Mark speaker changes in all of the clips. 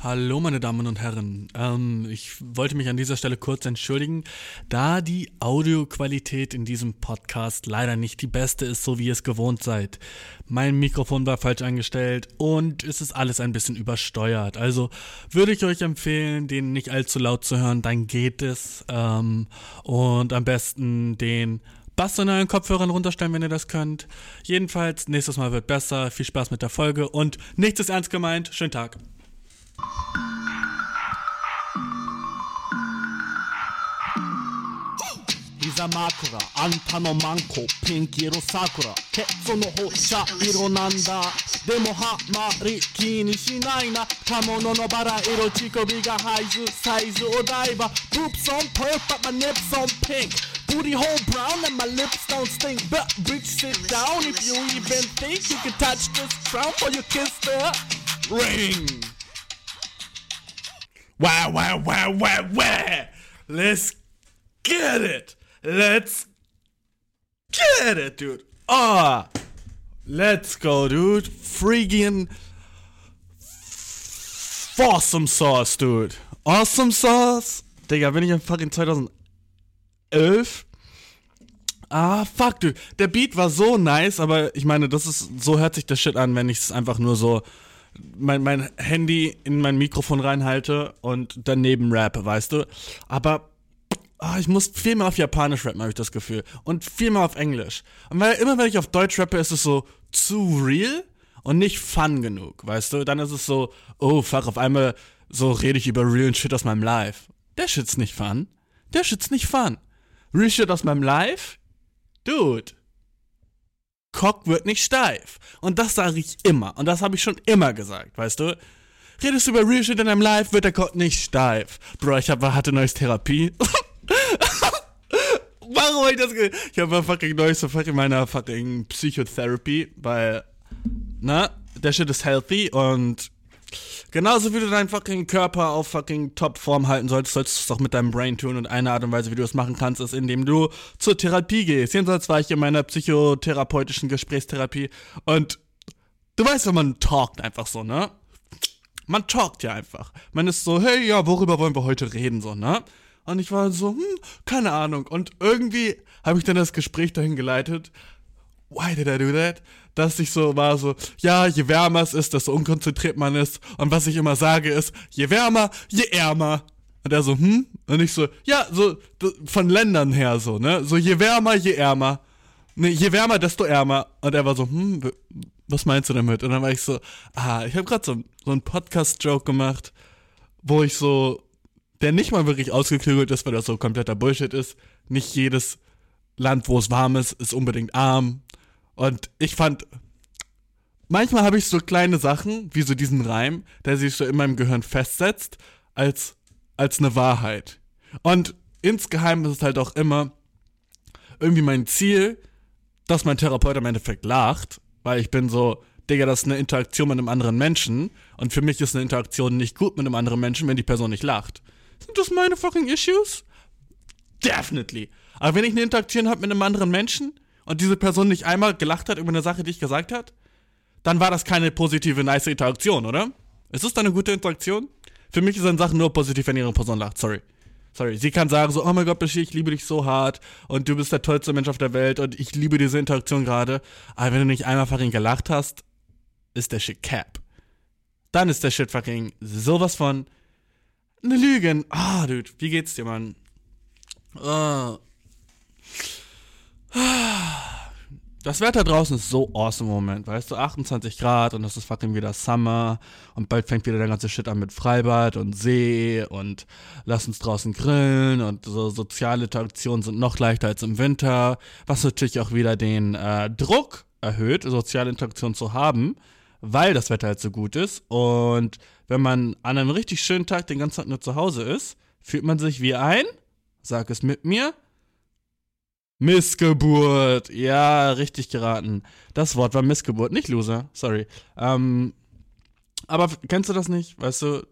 Speaker 1: Hallo meine Damen und Herren, ähm, ich wollte mich an dieser Stelle kurz entschuldigen, da die Audioqualität in diesem Podcast leider nicht die beste ist, so wie ihr es gewohnt seid. Mein Mikrofon war falsch eingestellt und es ist alles ein bisschen übersteuert. Also würde ich euch empfehlen, den nicht allzu laut zu hören, dann geht es. Ähm, und am besten den Bass in euren Kopfhörern runterstellen, wenn ihr das könnt. Jedenfalls, nächstes Mal wird besser. Viel Spaß mit der Folge und nichts ist ernst gemeint. Schönen Tag.
Speaker 2: 膝枕あんたのマンコピンキ色桜ケツの方茶色なんだでもはまり気にしないな刃物のバラ色乳首がハイズサイズお台場 Poops on purple but my nips on pink Booty hole brown and my lips don't stink But bitch sit down if you even think you can touch this crown for you kiss the ring
Speaker 1: Wow, wow, wow, wow, wow. Let's get it. Let's get it, dude. Ah, let's go, dude. Freaking awesome sauce, dude. Awesome sauce. Digga, bin ich im fucking 2011? Ah, fuck, dude. Der Beat war so nice, aber ich meine, das ist, so hört sich der Shit an, wenn ich es einfach nur so mein, mein Handy in mein Mikrofon reinhalte und daneben rappe, weißt du? Aber oh, ich muss viel mehr auf Japanisch rappen, habe ich das Gefühl. Und viel mehr auf Englisch. Und weil immer, wenn ich auf Deutsch rappe, ist es so zu real und nicht fun genug, weißt du? Dann ist es so, oh fuck, auf einmal so rede ich über real Shit aus meinem Life. Der Shit's nicht fun. Der Shit's nicht fun. Real Shit aus meinem Life? Dude. Cock wird nicht steif. Und das sage ich immer. Und das habe ich schon immer gesagt, weißt du? Redest du über Real Shit in deinem Life, wird der Cock nicht steif. Bro, ich hab, hatte neues Therapie. Warum hab ich das ge Ich habe fucking neues fucking meiner fucking Psychotherapy, weil, ne, der Shit ist healthy und genauso wie du deinen fucking Körper auf fucking Topform halten solltest, solltest du es auch mit deinem Brain tun und eine Art und Weise, wie du es machen kannst, ist, indem du zur Therapie gehst. Jedenfalls war ich in meiner psychotherapeutischen Gesprächstherapie und du weißt, wenn man talkt einfach so, ne? Man talkt ja einfach. Man ist so, hey, ja, worüber wollen wir heute reden, so, ne? Und ich war so, hm, keine Ahnung. Und irgendwie habe ich dann das Gespräch dahin geleitet. Why did I do that? Dass ich so war so, ja, je wärmer es ist, desto unkonzentriert man ist. Und was ich immer sage ist, je wärmer, je ärmer. Und er so, hm? Und ich so, ja, so von Ländern her so, ne? So je wärmer, je ärmer. Ne, je wärmer, desto ärmer. Und er war so, hm, was meinst du damit? Und dann war ich so, ah, ich habe gerade so, so einen Podcast-Joke gemacht, wo ich so der nicht mal wirklich ausgeklügelt ist, weil das so kompletter Bullshit ist. Nicht jedes Land, wo es warm ist, ist unbedingt arm. Und ich fand, manchmal habe ich so kleine Sachen, wie so diesen Reim, der sich so in meinem Gehirn festsetzt, als, als eine Wahrheit. Und insgeheim ist es halt auch immer irgendwie mein Ziel, dass mein Therapeut im Endeffekt lacht, weil ich bin so, Digga, das ist eine Interaktion mit einem anderen Menschen und für mich ist eine Interaktion nicht gut mit einem anderen Menschen, wenn die Person nicht lacht. Sind das meine fucking Issues? Definitely. Aber wenn ich eine Interaktion habe mit einem anderen Menschen und diese Person nicht einmal gelacht hat über eine Sache, die ich gesagt habe, dann war das keine positive, nice Interaktion, oder? Ist das dann eine gute Interaktion? Für mich ist eine Sache nur positiv, wenn ihre Person lacht. Sorry. Sorry. Sie kann sagen so, oh mein Gott, Bashir, ich liebe dich so hart und du bist der tollste Mensch auf der Welt und ich liebe diese Interaktion gerade. Aber wenn du nicht einmal fucking gelacht hast, ist der Shit cap. Dann ist der Shit fucking sowas von eine Lüge. Ah, oh, dude, wie geht's dir, Mann? Oh. Das Wetter draußen ist so awesome im Moment, weißt du, 28 Grad und es ist fucking wieder Summer und bald fängt wieder der ganze Shit an mit Freibad und See und lass uns draußen grillen und so soziale Interaktionen sind noch leichter als im Winter, was natürlich auch wieder den äh, Druck erhöht, soziale Interaktion zu haben, weil das Wetter halt so gut ist und wenn man an einem richtig schönen Tag den ganzen Tag nur zu Hause ist, fühlt man sich wie ein, sag es mit mir, Missgeburt. Ja, richtig geraten. Das Wort war Missgeburt, nicht Loser. Sorry. Ähm, aber kennst du das nicht? Weißt du,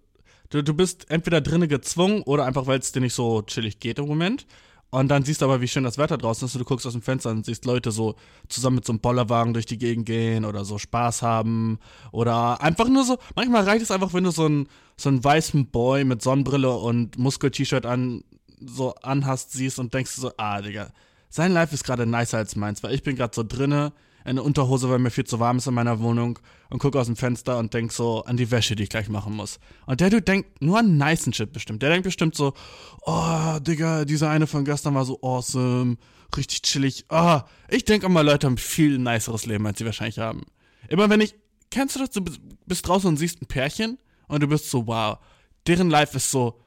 Speaker 1: du, du bist entweder drinnen gezwungen oder einfach, weil es dir nicht so chillig geht im Moment. Und dann siehst du aber, wie schön das Wetter draußen ist und du guckst aus dem Fenster und siehst Leute so zusammen mit so einem Bollerwagen durch die Gegend gehen oder so Spaß haben oder einfach nur so, manchmal reicht es einfach, wenn du so einen, so einen weißen Boy mit Sonnenbrille und Muskel-T-Shirt an, so anhast, siehst und denkst so, ah, Digga, sein Life ist gerade nicer als meins, weil ich bin gerade so drinne in der Unterhose, weil mir viel zu warm ist in meiner Wohnung und gucke aus dem Fenster und denk so an die Wäsche, die ich gleich machen muss. Und der Dude denkt nur an nice Shit bestimmt. Der denkt bestimmt so, oh, Digga, dieser eine von gestern war so awesome, richtig chillig. Oh, ich denke immer, Leute haben viel niceres Leben, als sie wahrscheinlich haben. Immer wenn ich, kennst du das, du bist draußen und siehst ein Pärchen und du bist so, wow, deren Life ist so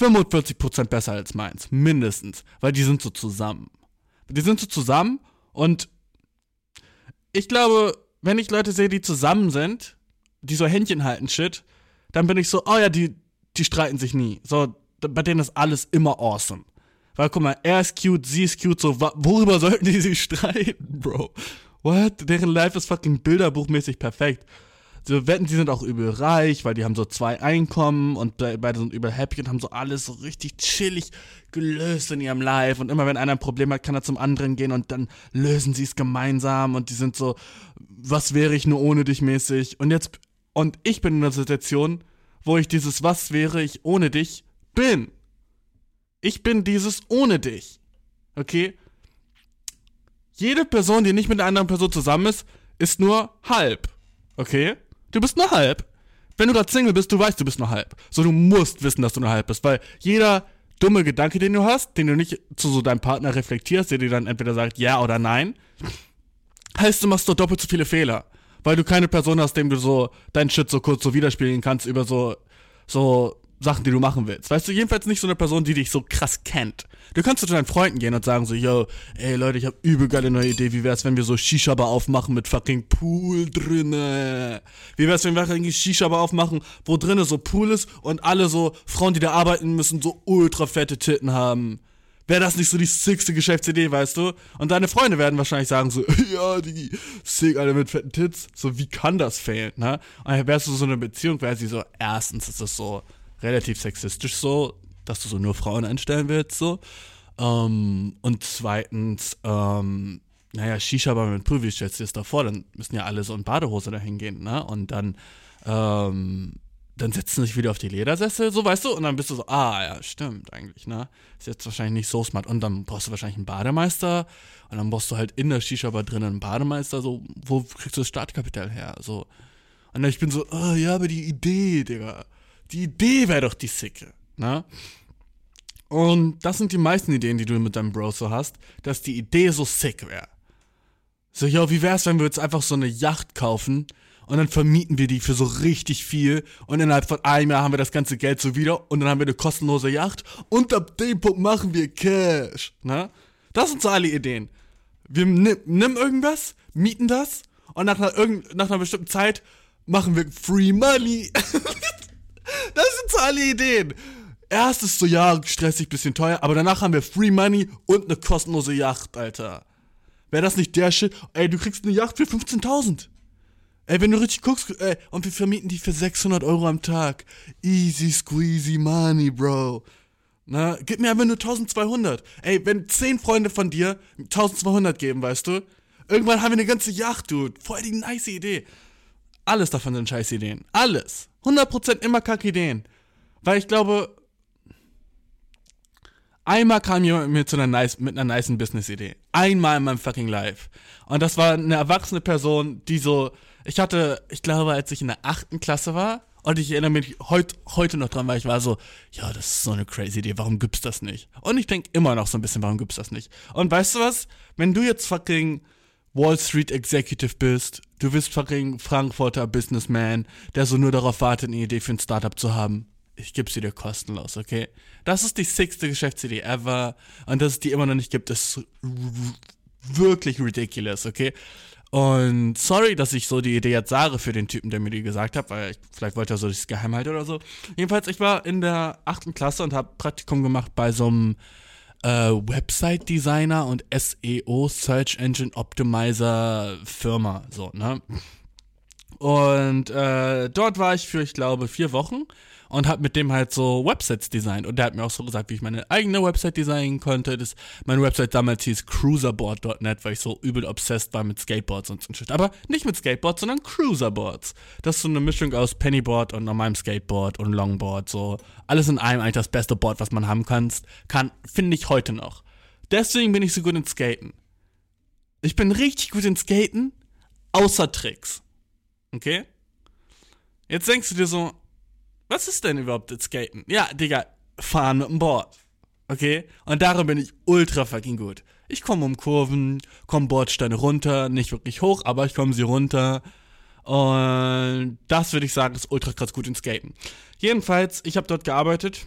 Speaker 1: 45% besser als meins, mindestens, weil die sind so zusammen. Die sind so zusammen und ich glaube, wenn ich Leute sehe, die zusammen sind, die so Händchen halten, shit, dann bin ich so, oh ja, die, die streiten sich nie. So, bei denen ist alles immer awesome. Weil, guck mal, er ist cute, sie ist cute, so, worüber sollten die sich streiten, Bro? What? Deren Life ist fucking bilderbuchmäßig perfekt so wetten, sie sind auch übel reich, weil die haben so zwei Einkommen und beide sind übel happy und haben so alles so richtig chillig gelöst in ihrem Life. Und immer wenn einer ein Problem hat, kann er zum anderen gehen und dann lösen sie es gemeinsam und die sind so, was wäre ich nur ohne dich mäßig. Und jetzt, und ich bin in einer Situation, wo ich dieses Was wäre ich ohne dich bin. Ich bin dieses ohne dich. Okay? Jede Person, die nicht mit einer anderen Person zusammen ist, ist nur halb. Okay? Du bist nur halb. Wenn du gerade Single bist, du weißt, du bist nur halb. So, du musst wissen, dass du nur halb bist, weil jeder dumme Gedanke, den du hast, den du nicht zu so deinem Partner reflektierst, der dir dann entweder sagt ja oder nein, heißt, du machst so doppelt so viele Fehler. Weil du keine Person hast, dem du so deinen Shit so kurz so widerspiegeln kannst über so, so Sachen, die du machen willst. Weißt du, jedenfalls nicht so eine Person, die dich so krass kennt. Du kannst zu deinen Freunden gehen und sagen so, yo, ey Leute, ich hab übel geile neue Idee. Wie wär's, wenn wir so Shisha-Bar aufmachen mit fucking Pool drinne? Wie wär's, wenn wir fucking Shisha-Bar aufmachen, wo drinne so Pool ist und alle so Frauen, die da arbeiten müssen, so ultra fette Titten haben? Wäre das nicht so die sickste Geschäftsidee, weißt du? Und deine Freunde werden wahrscheinlich sagen so, ja, die sick, alle mit fetten Tits. So, wie kann das fehlen, ne? Und dann wärst du so eine Beziehung, wäre sie so, erstens ist das so, relativ sexistisch so, dass du so nur Frauen einstellen willst, so. Ähm, und zweitens, ähm, naja, Shisha-Bar mit Pool, wie stellst du dir das da vor? Dann müssen ja alle so in Badehose dahin gehen, ne? Und dann, ähm, dann setzen sie sich wieder auf die Ledersessel, so weißt du, und dann bist du so, ah ja, stimmt eigentlich, ne? Ist jetzt wahrscheinlich nicht so smart. Und dann brauchst du wahrscheinlich einen Bademeister und dann brauchst du halt in der Shisha-Bar drinnen einen Bademeister, so, wo kriegst du das Startkapital her? So. Und dann ich bin so, oh ja, aber die Idee, Digga. Die Idee wäre doch die Sicke, ne? Und das sind die meisten Ideen, die du mit deinem Bro so hast, dass die Idee so sick wäre. So, yo, wie wär's, wenn wir jetzt einfach so eine Yacht kaufen und dann vermieten wir die für so richtig viel und innerhalb von einem Jahr haben wir das ganze Geld so wieder und dann haben wir eine kostenlose Yacht und ab dem Punkt machen wir Cash, ne? Das sind so alle Ideen. Wir nimm, irgendwas, mieten das und nach einer, nach einer bestimmten Zeit machen wir Free Money. Das sind so alle Ideen. Erst ist so, ja, stressig, bisschen teuer, aber danach haben wir Free Money und eine kostenlose Yacht, Alter. Wäre das nicht der Shit? Ey, du kriegst eine Yacht für 15.000. Ey, wenn du richtig guckst, ey, und wir vermieten die für 600 Euro am Tag. Easy squeezy money, Bro. Na, gib mir einfach nur 1200. Ey, wenn 10 Freunde von dir 1200 geben, weißt du, irgendwann haben wir eine ganze Yacht, dude. Voll die nice Idee. Alles davon sind scheiß Ideen. Alles. 100% immer kacke Ideen. Weil ich glaube, einmal kam jemand mit, zu einer nice, mit einer nice Business-Idee. Einmal in meinem fucking Life. Und das war eine erwachsene Person, die so, ich hatte, ich glaube, als ich in der achten Klasse war, und ich erinnere mich heut, heute noch dran, weil ich war so, ja, das ist so eine crazy Idee, warum gibt's das nicht? Und ich denke immer noch so ein bisschen, warum gibt's das nicht? Und weißt du was? Wenn du jetzt fucking Wall Street Executive bist, du bist fucking Frankfurter Businessman, der so nur darauf wartet, eine Idee für ein Startup zu haben. Ich gebe sie dir kostenlos, okay? Das ist die sechste Geschäftsidee ever. Und dass es die immer noch nicht gibt, ist wirklich ridiculous, okay? Und sorry, dass ich so die Idee jetzt sage für den Typen, der mir die gesagt hat, weil ich, vielleicht wollte er so das Geheim halten oder so. Jedenfalls, ich war in der achten Klasse und habe Praktikum gemacht bei so einem äh, Website-Designer und SEO, Search Engine Optimizer Firma, so, ne? Und äh, dort war ich für, ich glaube, vier Wochen und habe mit dem halt so Websites designt. Und der hat mir auch so gesagt, wie ich meine eigene Website designen konnte. Das, meine Website damals hieß cruiserboard.net, weil ich so übel obsessed war mit Skateboards und so Shit. Aber nicht mit Skateboards, sondern Cruiserboards. Das ist so eine Mischung aus Pennyboard und normalem Skateboard und Longboard. So alles in einem eigentlich das beste Board, was man haben kann, kann finde ich heute noch. Deswegen bin ich so gut in Skaten. Ich bin richtig gut in Skaten, außer Tricks. Okay? Jetzt denkst du dir so, was ist denn überhaupt das Skaten? Ja, Digga, fahren mit dem Board. Okay? Und darin bin ich ultra fucking gut. Ich komme um Kurven, komme Bordsteine runter, nicht wirklich hoch, aber ich komme sie runter. Und das würde ich sagen, ist ultra krass gut in Skaten. Jedenfalls, ich habe dort gearbeitet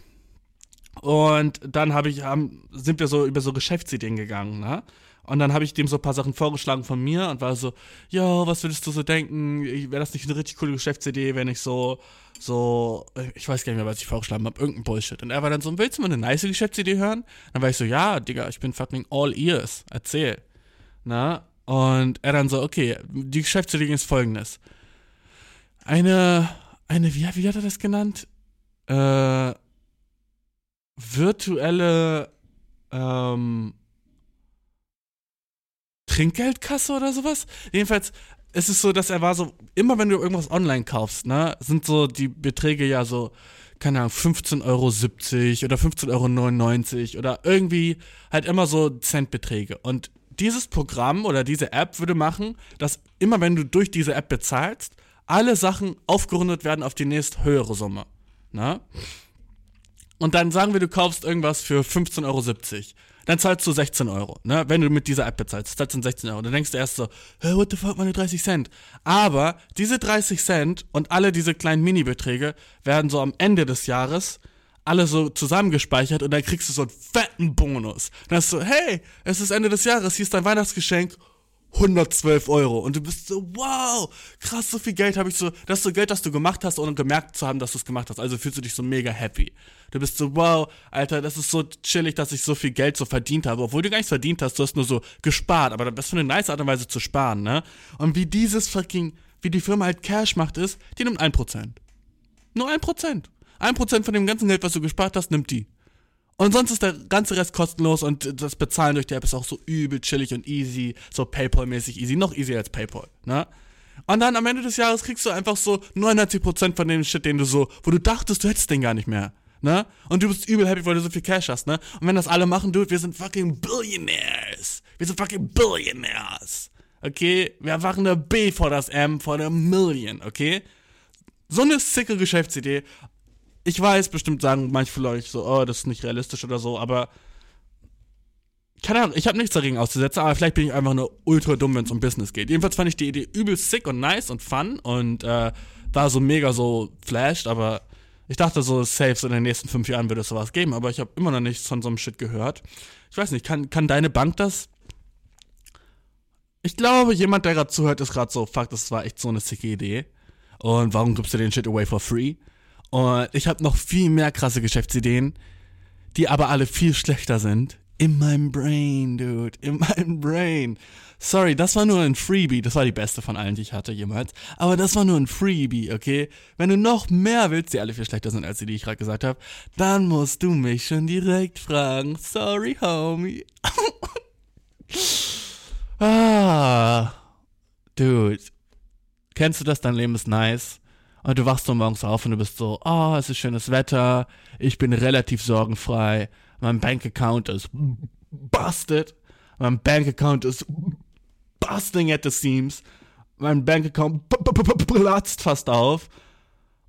Speaker 1: und dann habe ich, haben, sind wir so über so Geschäftsideen gegangen, ne? Und dann habe ich dem so ein paar Sachen vorgeschlagen von mir und war so, ja, was würdest du so denken? Wäre das nicht eine richtig coole Geschäftsidee, wenn ich so, so, ich weiß gar nicht mehr, was ich vorgeschlagen habe, irgendein Bullshit. Und er war dann so, willst du mal eine nice Geschäftsidee hören? Dann war ich so, ja, Digga, ich bin fucking all ears, erzähl. Na? Und er dann so, okay, die Geschäftsidee ist folgendes. Eine, eine, wie, wie hat er das genannt? Äh, virtuelle, ähm, Trinkgeldkasse oder sowas. Jedenfalls, es ist so, dass er war so, immer wenn du irgendwas online kaufst, ne, sind so die Beträge ja so, keine Ahnung, 15,70 Euro oder 15,99 Euro oder irgendwie halt immer so Centbeträge. Und dieses Programm oder diese App würde machen, dass immer wenn du durch diese App bezahlst, alle Sachen aufgerundet werden auf die nächst höhere Summe. Ne? Und dann sagen wir, du kaufst irgendwas für 15,70 Euro dann zahlst du 16 Euro, ne? Wenn du mit dieser App bezahlst, zahlst du 16 Euro. Dann denkst du erst so, hey, what the fuck, meine 30 Cent. Aber diese 30 Cent und alle diese kleinen Mini-Beträge werden so am Ende des Jahres alle so zusammengespeichert und dann kriegst du so einen fetten Bonus. Dann hast du, hey, es ist Ende des Jahres, hier ist dein Weihnachtsgeschenk 112 Euro. Und du bist so, wow, krass, so viel Geld habe ich so. Das ist so Geld, das du gemacht hast, ohne gemerkt zu haben, dass du es gemacht hast. Also fühlst du dich so mega happy. Du bist so, wow, Alter, das ist so chillig, dass ich so viel Geld so verdient habe. Obwohl du gar nichts verdient hast, du hast nur so gespart. Aber das ist für eine nice Art und Weise zu sparen, ne? Und wie dieses fucking, wie die Firma halt Cash macht, ist, die nimmt 1%. Nur 1%. 1% von dem ganzen Geld, was du gespart hast, nimmt die. Und sonst ist der ganze Rest kostenlos und das Bezahlen durch die App ist auch so übel chillig und easy, so PayPal-mäßig easy, noch easier als PayPal, ne? Und dann am Ende des Jahres kriegst du einfach so 99% von dem Shit, den du so, wo du dachtest, du hättest den gar nicht mehr, ne? Und du bist übel happy, weil du so viel Cash hast, ne? Und wenn das alle machen, dude, wir sind fucking Billionaires. Wir sind fucking Billionaires. Okay? Wir machen eine B vor das M, vor der Million, okay? So eine sicke Geschäftsidee ich weiß, bestimmt sagen manche euch so, oh, das ist nicht realistisch oder so, aber keine Ahnung, ich habe nichts dagegen auszusetzen, aber vielleicht bin ich einfach nur ultra dumm, wenn es um Business geht. Jedenfalls fand ich die Idee übel sick und nice und fun und äh, war so mega so flashed, aber ich dachte so, safe, so in den nächsten fünf Jahren würde es sowas geben, aber ich habe immer noch nichts von so einem Shit gehört. Ich weiß nicht, kann, kann deine Bank das? Ich glaube, jemand, der gerade zuhört, ist gerade so, fuck, das war echt so eine sicke Idee. Und warum gibst du den Shit away for free? Und ich habe noch viel mehr krasse Geschäftsideen, die aber alle viel schlechter sind. In meinem Brain, dude. In meinem Brain. Sorry, das war nur ein Freebie. Das war die beste von allen, die ich hatte jemals. Aber das war nur ein Freebie, okay? Wenn du noch mehr willst, die alle viel schlechter sind als die, die ich gerade gesagt habe, dann musst du mich schon direkt fragen. Sorry, homie. ah. Dude. Kennst du das? Dein Leben ist nice. Und du wachst so morgens auf und du bist so, oh, es ist schönes Wetter, ich bin relativ sorgenfrei, mein Bankaccount ist busted, mein Bankaccount ist busting at the seams, mein Bankaccount platzt fast auf.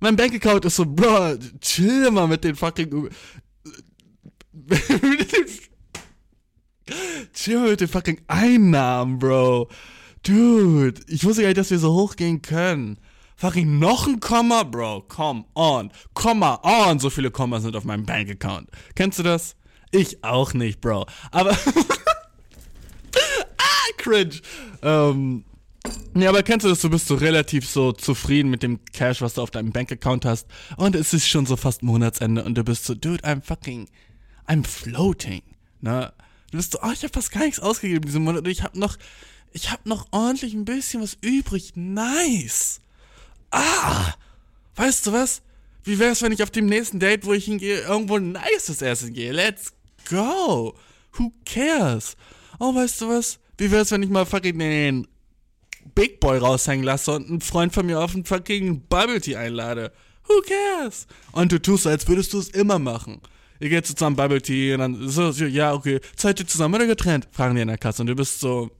Speaker 1: Mein Bankaccount ist so, bro, chill mal mit den fucking. chill mit den fucking Einnahmen, Bro. Dude, ich wusste gar nicht, dass wir so hoch gehen können. Fucking noch ein Komma, Bro. Come on. Komma on. So viele Kommas sind auf meinem Bankaccount. Kennst du das? Ich auch nicht, Bro. Aber. ah, cringe. Ähm. Nee, aber kennst du das? Du bist so relativ so zufrieden mit dem Cash, was du auf deinem Bankaccount hast. Und es ist schon so fast Monatsende und du bist so, dude, I'm fucking. I'm floating. Ne? Du bist so, oh, ich hab fast gar nichts ausgegeben diesen Monat und ich hab noch. Ich hab noch ordentlich ein bisschen was übrig. Nice. Ah, weißt du was? Wie wär's, wenn ich auf dem nächsten Date, wo ich hingehe, irgendwo ein nices Essen gehe? Let's go. Who cares? Oh, weißt du was? Wie wär's, wenn ich mal fucking den Big Boy raushängen lasse und einen Freund von mir auf einen fucking Bubble Tea einlade? Who cares? Und du tust als würdest du es immer machen. Ihr geht zusammen Bubble Tea und dann so, so ja, okay, seid ihr zusammen oder getrennt? Fragen die in der Kasse und du bist so,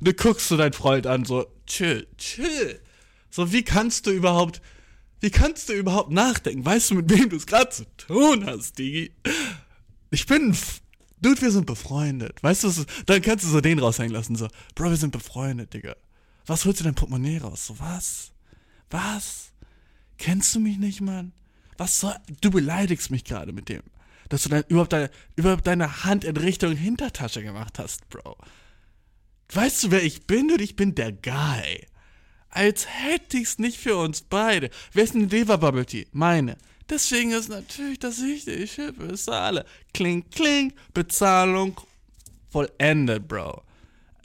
Speaker 1: du guckst so deinen Freund an, so, chill, chill. So, wie kannst du überhaupt, wie kannst du überhaupt nachdenken? Weißt du, mit wem du es gerade zu tun hast, Digi? Ich bin, Dude, wir sind befreundet. Weißt du, dann kannst du so den raushängen lassen, so, Bro, wir sind befreundet, Digga. Was holst du dein Portemonnaie raus? So, was? Was? Kennst du mich nicht, Mann? Was soll, du beleidigst mich gerade mit dem, dass du dein, überhaupt, deine, überhaupt deine Hand in Richtung Hintertasche gemacht hast, Bro. Weißt du, wer ich bin? Und ich bin der Guy. Als hätte ich's nicht für uns beide. Wer ist denn die Deva Bubble Tea? Meine. Deswegen ist natürlich das Wichtige, ich bezahle. Kling, kling, Bezahlung vollendet, Bro.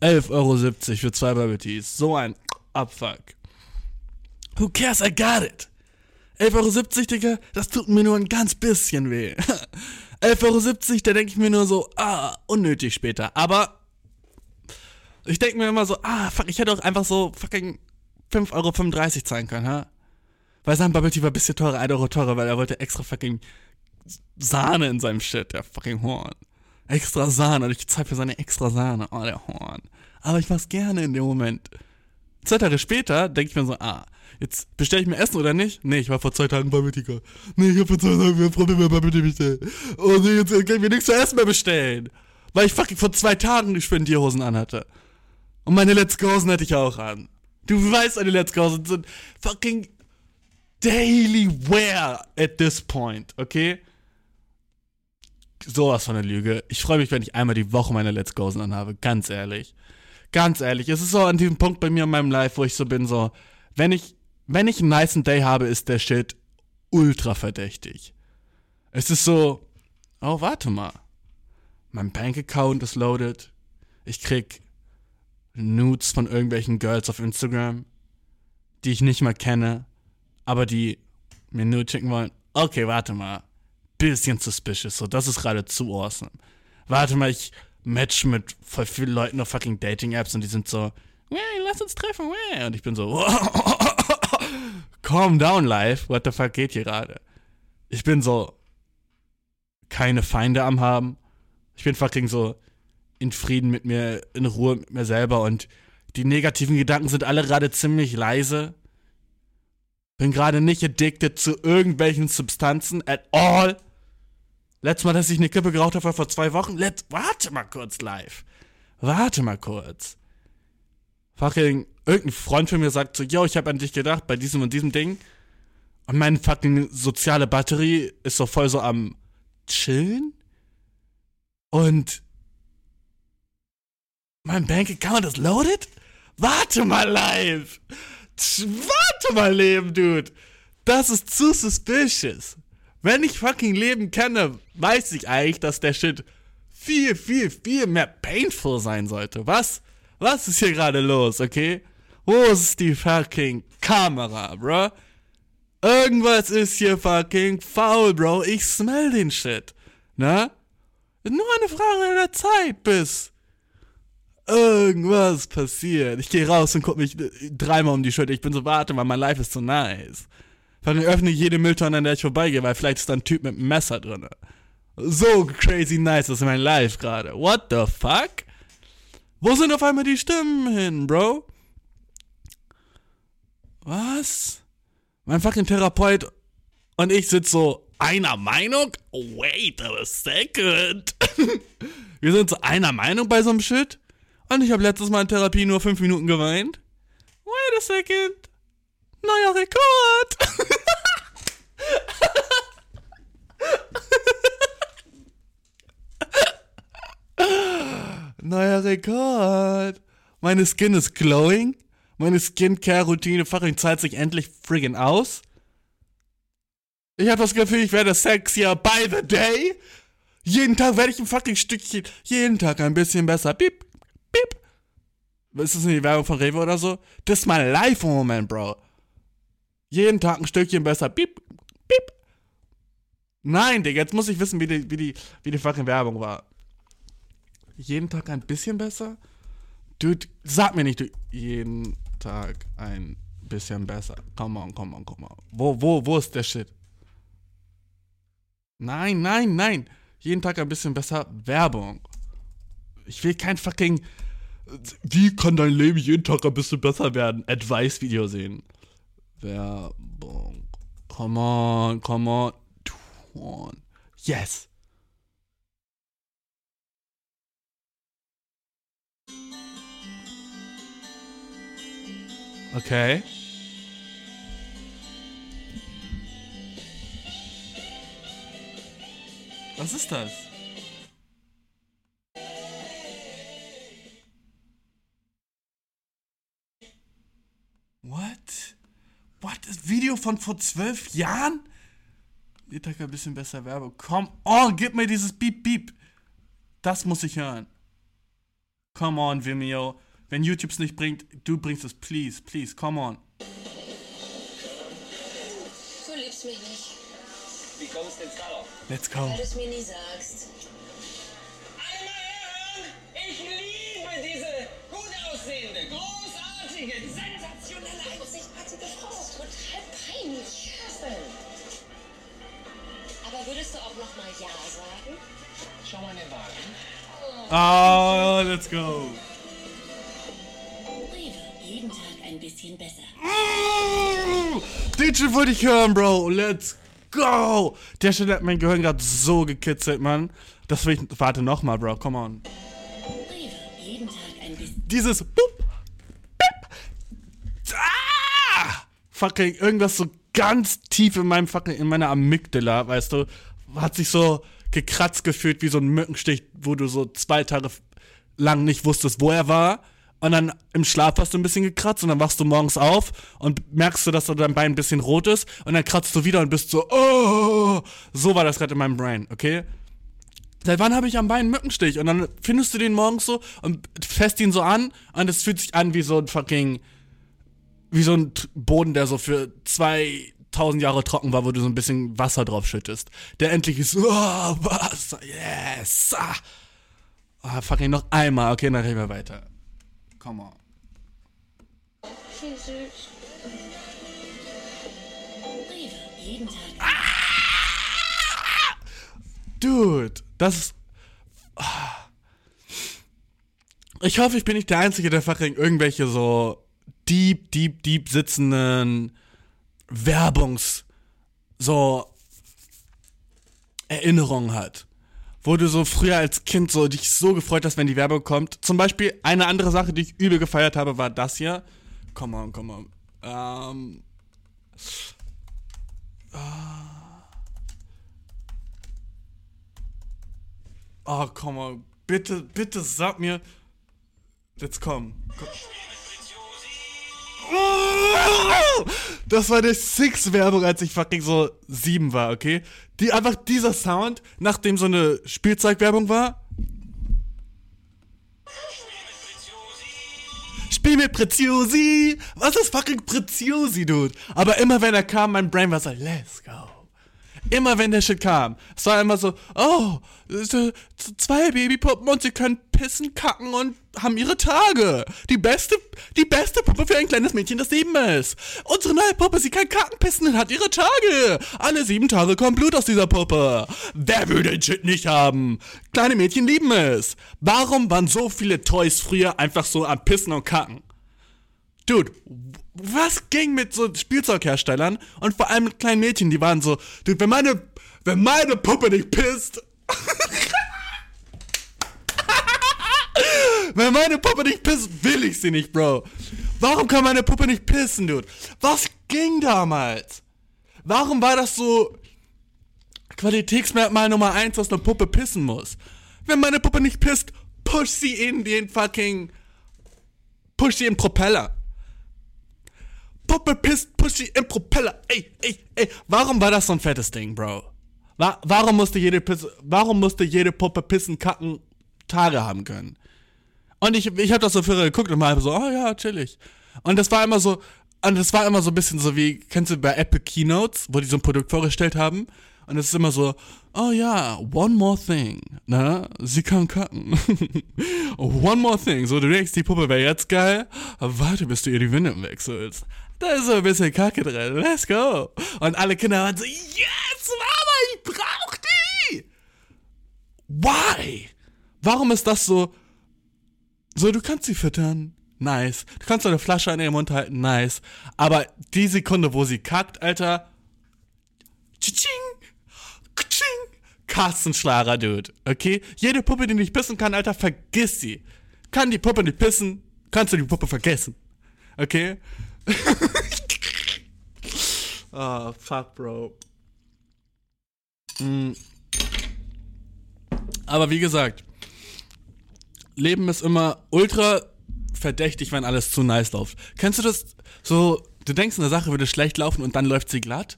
Speaker 1: 11,70 Euro für zwei Bubble Teas. So ein Abfuck. Who cares? I got it. 11,70 Euro, Digga, das tut mir nur ein ganz bisschen weh. 11,70 Euro, da denke ich mir nur so, ah, unnötig später. Aber ich denke mir immer so, ah, fuck, ich hätte auch einfach so fucking 5,35 Euro zahlen können, ha? Weil sein Bubble Tea war ein bisschen teurer, 1 Euro teurer, weil er wollte extra fucking Sahne in seinem Shit, der fucking Horn. Extra Sahne und ich zahle für seine extra Sahne. Oh, der Horn. Aber ich mach's gerne in dem Moment. Zwei Tage später denke ich mir so, ah, jetzt bestelle ich mir Essen oder nicht? Nee, ich war vor zwei Tagen bei Mythica. Nee, ich habe vor zwei Tagen mir Freunde bei Mythica bestellt. Oh nee, jetzt kann ich mir nichts zu essen mehr bestellen. Weil ich fucking vor zwei Tagen die Spendierhosen anhatte. Und meine Let's Go'sen hatte ich auch an. Du weißt, meine Let's Go'sen sind fucking daily wear at this point, okay? Sowas von der Lüge. Ich freue mich, wenn ich einmal die Woche meine Let's Go'sen anhabe, ganz ehrlich. Ganz ehrlich, es ist so an diesem Punkt bei mir in meinem Life, wo ich so bin, so, wenn ich, wenn ich einen nicen Day habe, ist der Shit ultra verdächtig. Es ist so, oh, warte mal. Mein Bankaccount ist loaded. Ich krieg Nudes von irgendwelchen Girls auf Instagram, die ich nicht mal kenne, aber die mir Nudes schicken wollen. Okay, warte mal. Bisschen suspicious, so, das ist gerade zu awesome. Warte mal, ich match mit voll vielen Leuten auf fucking Dating-Apps und die sind so, hey, lass uns treffen, hey. Und ich bin so, calm down, life, what the fuck geht hier gerade? Ich bin so, keine Feinde am haben. Ich bin fucking so in Frieden mit mir, in Ruhe mit mir selber und die negativen Gedanken sind alle gerade ziemlich leise. Bin gerade nicht addicted zu irgendwelchen Substanzen at all. Letztes Mal, dass ich eine Kippe geraucht habe, war vor zwei Wochen. Let, warte mal kurz live. Warte mal kurz. Fucking, irgendein Freund von mir sagt so, yo, ich habe an dich gedacht bei diesem und diesem Ding. Und meine fucking soziale Batterie ist so voll so am chillen. Und mein Bankaccount ist loaded? Warte mal live. Warte mal Leben, Dude. Das ist zu suspicious. Wenn ich fucking Leben kenne, weiß ich eigentlich, dass der Shit viel, viel, viel mehr painful sein sollte. Was? Was ist hier gerade los, okay? Wo ist die fucking Kamera, bro? Irgendwas ist hier fucking faul, bro. Ich smell den Shit. Na? Nur eine Frage der Zeit, bis irgendwas passiert. Ich gehe raus und guck mich dreimal um die Schulter. Ich bin so, warte mal, mein Life ist so nice. Dann öffne ich jede Mülltonne, an der ich vorbeigehe, weil vielleicht ist da ein Typ mit einem Messer drin. So crazy nice ist mein Life gerade. What the fuck? Wo sind auf einmal die Stimmen hin, Bro? Was? Mein fucking Therapeut und ich sind so einer Meinung? Wait a second. Wir sind so einer Meinung bei so einem Shit? Und ich habe letztes Mal in Therapie nur fünf Minuten geweint. Wait a second. Neuer Rekord. Neuer Rekord. Meine Skin ist glowing. Meine Skincare-Routine fucking zahlt sich endlich friggin' aus. Ich habe das Gefühl, ich werde sexier by the day. Jeden Tag werde ich ein fucking Stückchen, jeden Tag ein bisschen besser. Piep, piep. Ist das nicht die Werbung von Rewe oder so? Das ist mein Life-Moment, Bro. Jeden Tag ein Stückchen besser. Piep, piep. Nein, Digga, jetzt muss ich wissen, wie die, wie die, wie die fucking Werbung war. Jeden Tag ein bisschen besser? Dude, sag mir nicht, du. Jeden Tag ein bisschen besser. Come on, come on, come on. Wo, wo, wo ist der Shit? Nein, nein, nein. Jeden Tag ein bisschen besser. Werbung. Ich will kein fucking. Wie kann dein Leben jeden Tag ein bisschen besser werden? Advice-Video sehen. Werbung. Come on, come on. Come Yes. Okay. Was ist das? Video von vor zwölf Jahren? Tag ein bisschen besser Werbung. Come on, gib mir dieses Beep Beep. Das muss ich hören. Come on, Vimeo. Wenn YouTube's nicht bringt, du bringst es. Please, please, come on.
Speaker 3: Du liebst mich nicht,
Speaker 4: Wie kommst du jetzt darauf?
Speaker 1: Let's go.
Speaker 3: weil du es mir nie sagst.
Speaker 4: Alle mal hören! Ich liebe diese gut aussehende, großartige, sensationelle,
Speaker 3: würdest du auch noch mal Ja sagen?
Speaker 4: Schau mal in den Wagen.
Speaker 1: Oh, let's go.
Speaker 3: Jeden Tag ein bisschen besser.
Speaker 1: Mm, Den Shit wollte ich hören, Bro. Let's go. Der Shit hat mein Gehirn gerade so gekitzelt, Mann. Das will ich. Warte nochmal, Bro. Come on.
Speaker 3: Rewe, jeden Tag ein bisschen.
Speaker 1: Dieses. Boop, Bip, ah, fucking irgendwas so ganz tief in meinem fucking. in meiner Amygdala, weißt du. Hat sich so gekratzt gefühlt wie so ein Mückenstich, wo du so zwei Tage lang nicht wusstest, wo er war. Und dann im Schlaf hast du ein bisschen gekratzt und dann wachst du morgens auf und merkst du, dass dein Bein ein bisschen rot ist und dann kratzt du wieder und bist so, oh, so war das gerade in meinem Brain, okay? Seit wann habe ich am Bein einen Mückenstich? Und dann findest du den morgens so und fässt ihn so an und es fühlt sich an wie so ein fucking, wie so ein Boden, der so für 2000 Jahre trocken war, wo du so ein bisschen Wasser drauf schüttest. Der endlich ist, oh, Wasser, yes, ah. Ah, fucking noch einmal, okay, dann reden wir weiter. Come on.
Speaker 3: Tag
Speaker 1: Dude, das ist. Ah. Ich hoffe, ich bin nicht der Einzige, der fucking irgendwelche so deep, deep, deep sitzenden Werbungs so Erinnerungen hat. Wo du so früher als Kind so dich so gefreut hast, wenn die Werbung kommt. Zum Beispiel eine andere Sache, die ich übel gefeiert habe, war das hier. Come on, come on. Ähm. Oh, komm mal. Bitte, bitte sag mir. Jetzt komm. komm. Das war die Six-Werbung, als ich fucking so sieben war, okay? Die einfach dieser Sound, nachdem so eine Spielzeugwerbung war. Spiel mit Preziosi! Was ist fucking Preziosi, Dude? Aber immer wenn er kam, mein Brain war so, let's go. Immer wenn der Shit kam. Es war immer so, oh, zwei Babypuppen und sie können pissen, kacken und haben ihre Tage. Die beste, die beste Puppe für ein kleines Mädchen, das sieben ist. Unsere neue Puppe, sie kann kacken, pissen und hat ihre Tage. Alle sieben Tage kommt Blut aus dieser Puppe. Wer will den Shit nicht haben? Kleine Mädchen lieben es. Warum waren so viele Toys früher einfach so am Pissen und Kacken? Dude, was ging mit so Spielzeugherstellern und vor allem mit kleinen Mädchen, die waren so, dude, wenn meine, wenn meine Puppe nicht pisst, wenn meine Puppe nicht pisst, will ich sie nicht, Bro. Warum kann meine Puppe nicht pissen, dude? Was ging damals? Warum war das so Qualitätsmerkmal Nummer eins, dass eine Puppe pissen muss? Wenn meine Puppe nicht pisst, push sie in den fucking, push sie in den Propeller. Puppe pisst, push sie im Propeller. Ey, ey, ey. Warum war das so ein fettes Ding, Bro? Wa warum musste jede Pisse, warum musste jede Puppe pissen, kacken, Tage haben können? Und ich, ich habe das so früher geguckt und war so, oh ja, chillig. Und das war immer so, Und es war immer so ein bisschen so wie, kennst du bei Apple Keynotes, wo die so ein Produkt vorgestellt haben? Und es ist immer so, oh ja, one more thing, ne? Sie kann kacken. one more thing. So, du denkst, die Puppe wäre jetzt geil, warte, bis du ihr die Windel wechselst. Da ist so ein bisschen Kacke drin. Let's go. Und alle Kinder waren so, yes, Mama, ich brauch die. Why? Warum ist das so? So, du kannst sie füttern. Nice. Du kannst eine Flasche an ihrem Mund halten. Nice. Aber die Sekunde, wo sie kackt, Alter. Tsching. Tsching. Kastenschlager, Dude. Okay? Jede Puppe, die nicht pissen kann, Alter, vergiss sie. Kann die Puppe nicht pissen, kannst du die Puppe vergessen. Okay? Oh, fuck, Bro. Mm. Aber wie gesagt, Leben ist immer ultra verdächtig, wenn alles zu nice läuft. Kennst du das? So, du denkst, eine Sache würde schlecht laufen und dann läuft sie glatt?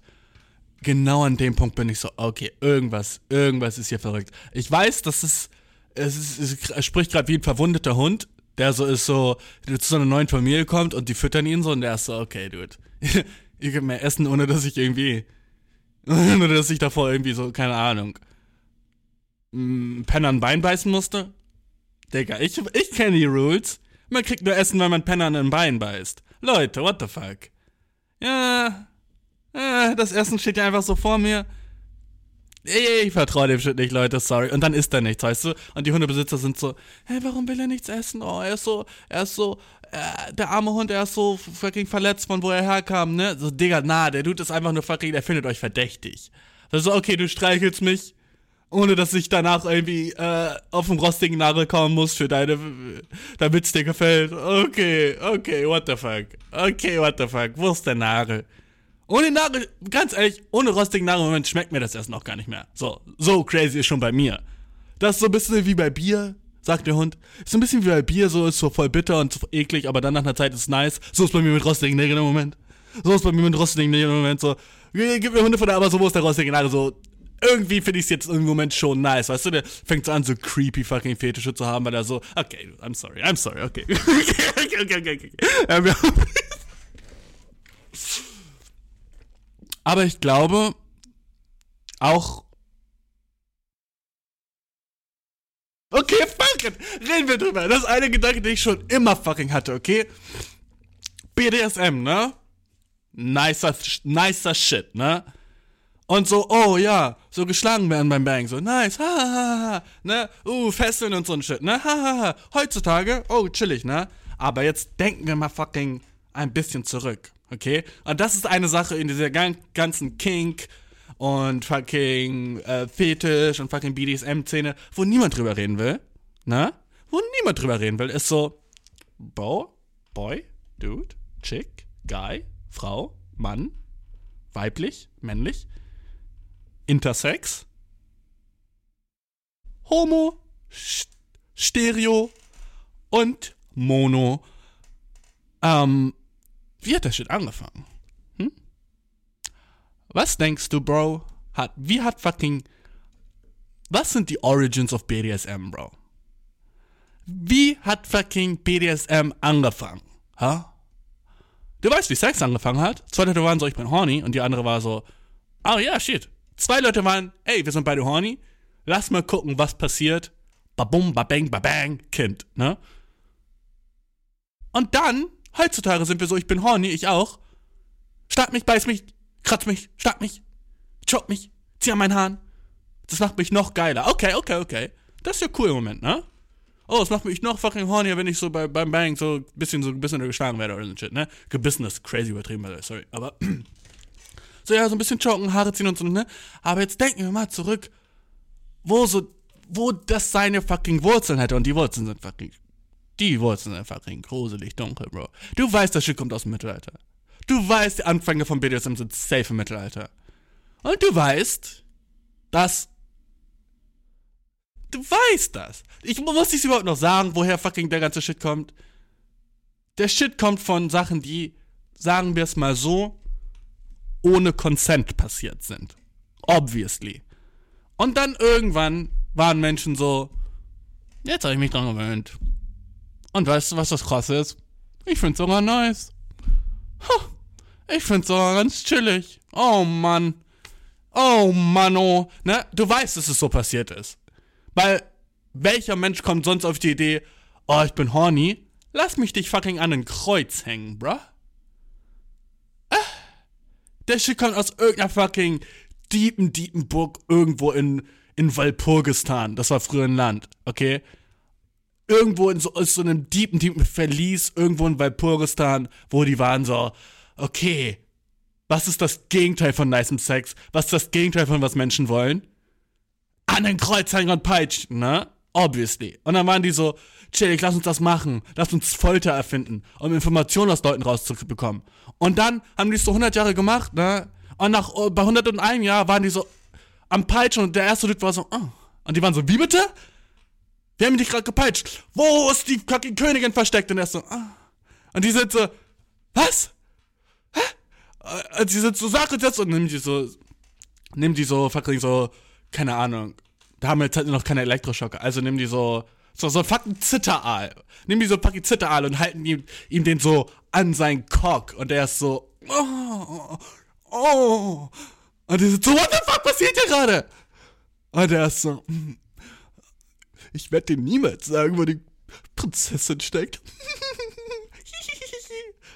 Speaker 1: Genau an dem Punkt bin ich so, okay, irgendwas, irgendwas ist hier verrückt. Ich weiß, dass es, es, ist, es spricht gerade wie ein verwundeter Hund, der so ist so, zu so einer neuen Familie kommt und die füttern ihn so und der ist so, okay, dude, ihr gebt mir Essen, ohne dass ich irgendwie, ohne dass ich davor irgendwie so, keine Ahnung, m, Penner ein Bein beißen musste. Digga, ich, ich kenne die Rules. Man kriegt nur Essen, wenn man Penner an ein Bein beißt. Leute, what the fuck? Ja, äh, das Essen steht ja einfach so vor mir. Ich vertraue dem Shit nicht, Leute, sorry. Und dann isst er nichts, weißt du? Und die Hundebesitzer sind so, hä, warum will er nichts essen? Oh, er ist so, er ist so, äh, der arme Hund, er ist so fucking verletzt von wo er herkam, ne? So, Digga, na, der Dude ist einfach nur fucking, der findet euch verdächtig. Also, okay, du streichelst mich, ohne dass ich danach irgendwie äh, auf den rostigen Nagel kommen muss für deine, damit es dir gefällt. Okay, okay, what the fuck. Okay, what the fuck. Wo ist der Nagel? Ohne Nagel, ganz ehrlich, ohne rostigen Nagel, Moment, schmeckt mir das Essen auch gar nicht mehr. So, so crazy ist schon bei mir. Das ist so ein bisschen wie bei Bier, sagt der Hund. Ist so ein bisschen wie bei Bier, so ist so voll bitter und so eklig, aber dann nach einer Zeit ist es nice. So ist bei mir mit rostigen Nägeln im Moment. So ist bei mir mit rostigen Nägeln im Moment so. Gib mir Hunde von der, aber so wo ist der rostige Nagel so irgendwie finde ich es jetzt im Moment schon nice, weißt du? Der fängt so an, so creepy fucking Fetische zu haben, weil er so, okay, I'm sorry, I'm sorry, okay. okay, okay, okay, okay. Ja. Aber ich glaube, auch. Okay, fuck it. Reden wir drüber. Das ist eine Gedanke, den ich schon immer fucking hatte, okay? BDSM, ne? Nicer, nicer Shit, ne? Und so, oh ja, so geschlagen werden beim Bang, so nice, ha, ha, ha, ha, ne, uh, Fesseln und so ein Shit, ne, ha, ha, ha. Heutzutage, oh, chillig, ne? Aber jetzt denken wir mal fucking ein bisschen zurück, okay? Und das ist eine Sache in dieser ganzen Kink und fucking äh, Fetisch und fucking BDSM-Szene, wo niemand drüber reden will, ne? Wo niemand drüber reden will, ist so, Bro, Boy, Dude, Chick, Guy, Frau, Mann, weiblich, männlich, Intersex, Homo, Stereo und Mono. Ähm, wie hat der Shit angefangen? Hm? Was denkst du, Bro? Hat, wie hat fucking. Was sind die Origins of BDSM, Bro? Wie hat fucking BDSM angefangen? Ha? Du weißt, wie Sex angefangen hat? Zwei Leute waren so, ich bin horny, und die andere war so, oh ja, shit, Zwei Leute waren, ey, wir sind beide horny, lass mal gucken, was passiert. Babum, babang, babang, Kind, ne? Und dann, heutzutage sind wir so, ich bin horny, ich auch. Schlag mich, beiß mich, kratz mich, schlag mich, choke mich, zieh an meinen Haaren. Das macht mich noch geiler. Okay, okay, okay. Das ist ja cool im Moment, ne? Oh, das macht mich noch fucking hornier, wenn ich so bei, beim Bang so ein bisschen so ein bisschen geschlagen werde oder so shit, ne? Gebissen ist crazy übertrieben, sorry. Aber so ja, so ein bisschen choken, Haare ziehen und so, ne? Aber jetzt denken wir mal zurück, wo so, wo das seine fucking Wurzeln hätte. Und die Wurzeln sind fucking, die Wurzeln sind fucking gruselig dunkel, Bro. Du weißt, das Shit kommt aus dem Mittelalter. Du weißt, die Anfänge von BDSM sind safe im Mittelalter. Und du weißt, dass Du weißt das. Ich muss dich überhaupt noch sagen, woher fucking der ganze Shit kommt. Der Shit kommt von Sachen, die, sagen wir es mal so, ohne Consent passiert sind. Obviously. Und dann irgendwann waren Menschen so, jetzt habe ich mich dran gewöhnt. Und weißt du, was das krasse ist? Ich find's sogar nice. Ha. Ich find's aber ganz chillig. Oh Mann. Oh Mann, oh. Ne? Du weißt, dass es so passiert ist. Weil, welcher Mensch kommt sonst auf die Idee, oh, ich bin horny, lass mich dich fucking an ein Kreuz hängen, bruh? Äh? Der Shit kommt aus irgendeiner fucking deepen, deepen Burg irgendwo in, in Walpurgistan. Das war früher ein Land, okay? Irgendwo in so, so einem deepen, deepen Verlies, irgendwo in Walpurgistan, wo die waren so, okay, was ist das Gegenteil von nicem Sex? Was ist das Gegenteil von was Menschen wollen? An den Kreuz hängen und peitschen, ne? Obviously. Und dann waren die so, chillig, lass uns das machen. Lass uns Folter erfinden, um Informationen aus Leuten rauszubekommen. Und dann haben die es so 100 Jahre gemacht, ne? Und nach, bei 101 Jahr waren die so am Peitschen und der erste Typ war so, oh. Und die waren so, wie bitte? Wir haben dich gerade gepeitscht. Wo ist die fucking Königin versteckt? Und er ist so, ah. Und die sind so, was? Hä? Und die sind so, sag jetzt und nimm die so, nimm die so, fucking so, keine Ahnung. Da haben wir jetzt halt noch keine Elektroschocker. Also nimm die so, so, so fucking Zitteraal. Nimm die so fucking Zitteraal und halten ihm, ihm den so an seinen Cock. Und der ist so, oh, oh. Und die sind so, what the fuck passiert hier gerade? Und der ist so, "Hm, ich werde dir niemals sagen, wo die Prinzessin steckt.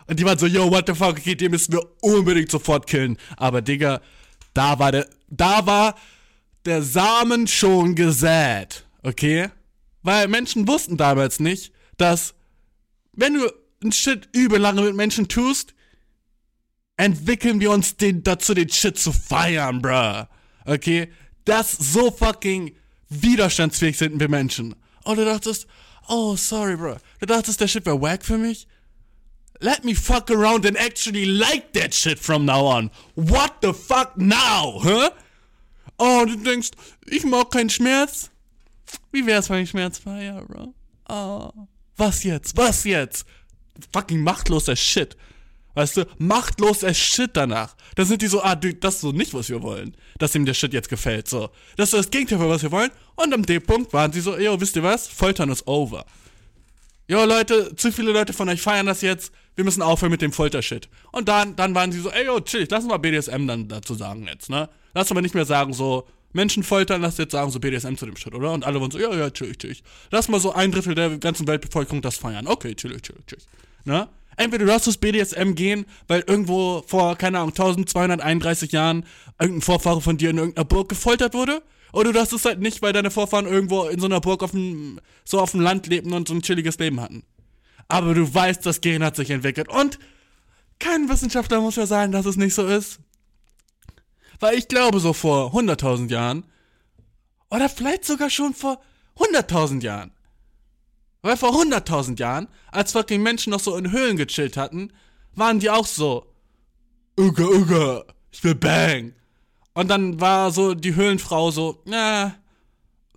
Speaker 1: Und die waren so, yo, what the fuck, okay, den müssen wir unbedingt sofort killen. Aber Digga, da war der, da war der Samen schon gesät, okay? Weil Menschen wussten damals nicht, dass wenn du ein Shit übel lange mit Menschen tust, entwickeln wir uns den, dazu, den Shit zu feiern, bruh. Okay? Das so fucking widerstandsfähig sind wir Menschen. Und du dachtest, oh, sorry, bruh. Du dachtest, der Shit wäre wack für mich? Let me fuck around and actually like that shit from now on. What the fuck now, huh? Oh, du denkst, ich mag keinen Schmerz? Wie wär's, wenn ich schmerzfrei, ja, bro? Oh. Was jetzt? Was jetzt? Fucking machtloser Shit. Weißt du, machtloser Shit danach. Da sind die so, ah, das ist so nicht, was wir wollen. Dass ihm der Shit jetzt gefällt, so. Das ist das Gegenteil von was wir wollen. Und am D-Punkt waren sie so, yo, wisst ihr was? Foltern ist over. Jo, Leute, zu viele Leute von euch feiern das jetzt. Wir müssen aufhören mit dem Foltershit. Und dann, dann waren sie so, ey, yo, chill, lass uns mal BDSM dann dazu sagen jetzt, ne? Lass aber nicht mehr sagen so, Menschen foltern, lass jetzt sagen so BDSM zu dem Shit, oder? Und alle waren so, ja, ja, chill, chill. Lass mal so ein Drittel der ganzen Weltbevölkerung das feiern. Okay, chill, chill, chill. Ne? Entweder du hast das BDSM gehen, weil irgendwo vor, keine Ahnung, 1231 Jahren irgendein Vorfahre von dir in irgendeiner Burg gefoltert wurde. Oder du hast es halt nicht, weil deine Vorfahren irgendwo in so einer Burg auf dem, so auf dem Land lebten und so ein chilliges Leben hatten. Aber du weißt, das Gen hat sich entwickelt. Und kein Wissenschaftler muss ja sagen, dass es nicht so ist. Weil ich glaube, so vor 100.000 Jahren, oder vielleicht sogar schon vor 100.000 Jahren, weil vor 100.000 Jahren, als fucking Menschen noch so in Höhlen gechillt hatten, waren die auch so, Uga, Uga, ich will Bang. Und dann war so die Höhlenfrau so, na,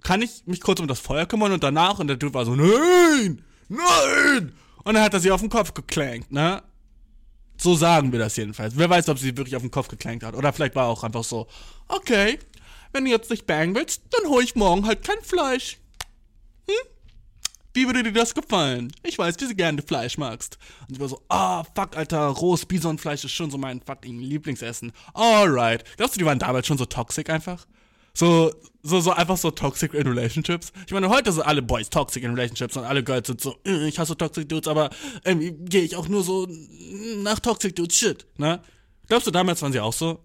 Speaker 1: kann ich mich kurz um das Feuer kümmern und danach? Und der Typ war so, nein, nein. Und dann hat er sie auf den Kopf geklankt, ne? So sagen wir das jedenfalls. Wer weiß, ob sie wirklich auf den Kopf geklankt hat. Oder vielleicht war auch einfach so, okay, wenn du jetzt nicht bangen willst, dann hol ich morgen halt kein Fleisch. Hm? Wie würde dir das gefallen? Ich weiß, wie du gerne Fleisch magst. Und sie war so, ah, fuck, Alter, rohes Bisonfleisch ist schon so mein fucking Lieblingsessen. Alright. Glaubst du, die waren damals schon so toxic einfach? So, so, so einfach so toxic in relationships. Ich meine, heute sind alle Boys toxic in relationships und alle Girls sind so, äh, ich hasse toxic Dudes, aber ähm, gehe ich auch nur so nach toxic Dudes shit, ne? Glaubst du, damals waren sie auch so?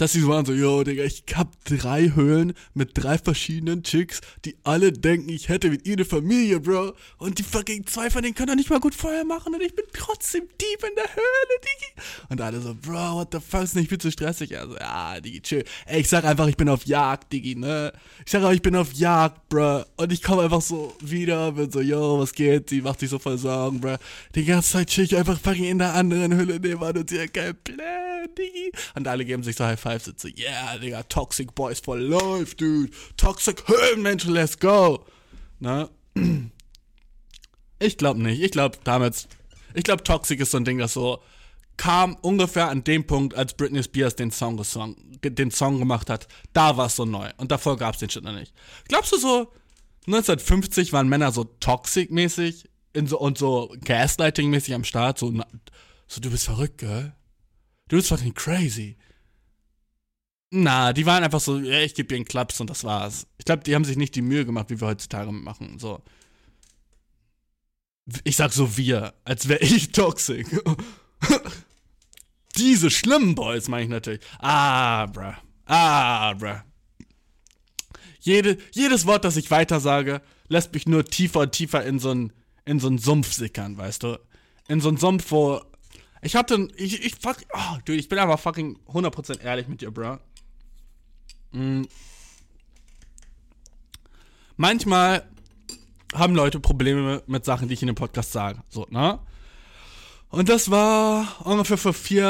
Speaker 1: Dass sie so waren so, yo, Digga, ich hab drei Höhlen mit drei verschiedenen Chicks, die alle denken, ich hätte mit ihnen eine Familie, Bro. Und die fucking zwei von denen können doch nicht mal gut Feuer machen und ich bin trotzdem deep in der Höhle, Digi. Und alle so, Bro, what the fuck, ist nicht viel zu stressig. Also, ja, Digi, chill. Ey, ich sag einfach, ich bin auf Jagd, Digi, ne? Ich sag auch, ich bin auf Jagd, Bro. Und ich komme einfach so wieder, bin so, yo, was geht? Sie macht sich so voll Sorgen, Bro. Die ganze Zeit chill ich einfach fucking in der anderen Höhle nebenan und sie hat keinen Plan, Digi. Und alle geben sich so High Five, sind so, yeah, Digga, Toxic Boys for life, dude. Toxic Höhlenmenschen, let's go. Ne? Ich glaube nicht. Ich glaube damals, ich glaube Toxic ist so ein Ding, das so kam ungefähr an dem Punkt, als Britney Spears den Song, gesong, den Song gemacht hat. Da war es so neu. Und davor gab es den Shit noch nicht. Glaubst du so, 1950 waren Männer so toxic-mäßig so, und so Gaslighting-mäßig am Start, so, So, du bist verrückt, gell? Du bist fucking crazy. Na, die waren einfach so, ja, ich gebe dir einen Klaps und das war's. Ich glaube, die haben sich nicht die Mühe gemacht, wie wir heutzutage machen. So. Ich sag so wir, als wäre ich toxic. Diese schlimmen Boys meine ich natürlich. Ah, bruh. Ah, bruh. Jede, jedes Wort, das ich weiter sage, lässt mich nur tiefer und tiefer in so einen in so Sumpf sickern, weißt du? In so einen Sumpf, wo ich hatte, ich, ich fuck, oh, dude, ich bin aber fucking 100% ehrlich mit dir, bro. Mm. Manchmal haben Leute Probleme mit Sachen, die ich in dem Podcast sage, so, ne? Und das war ungefähr vor vier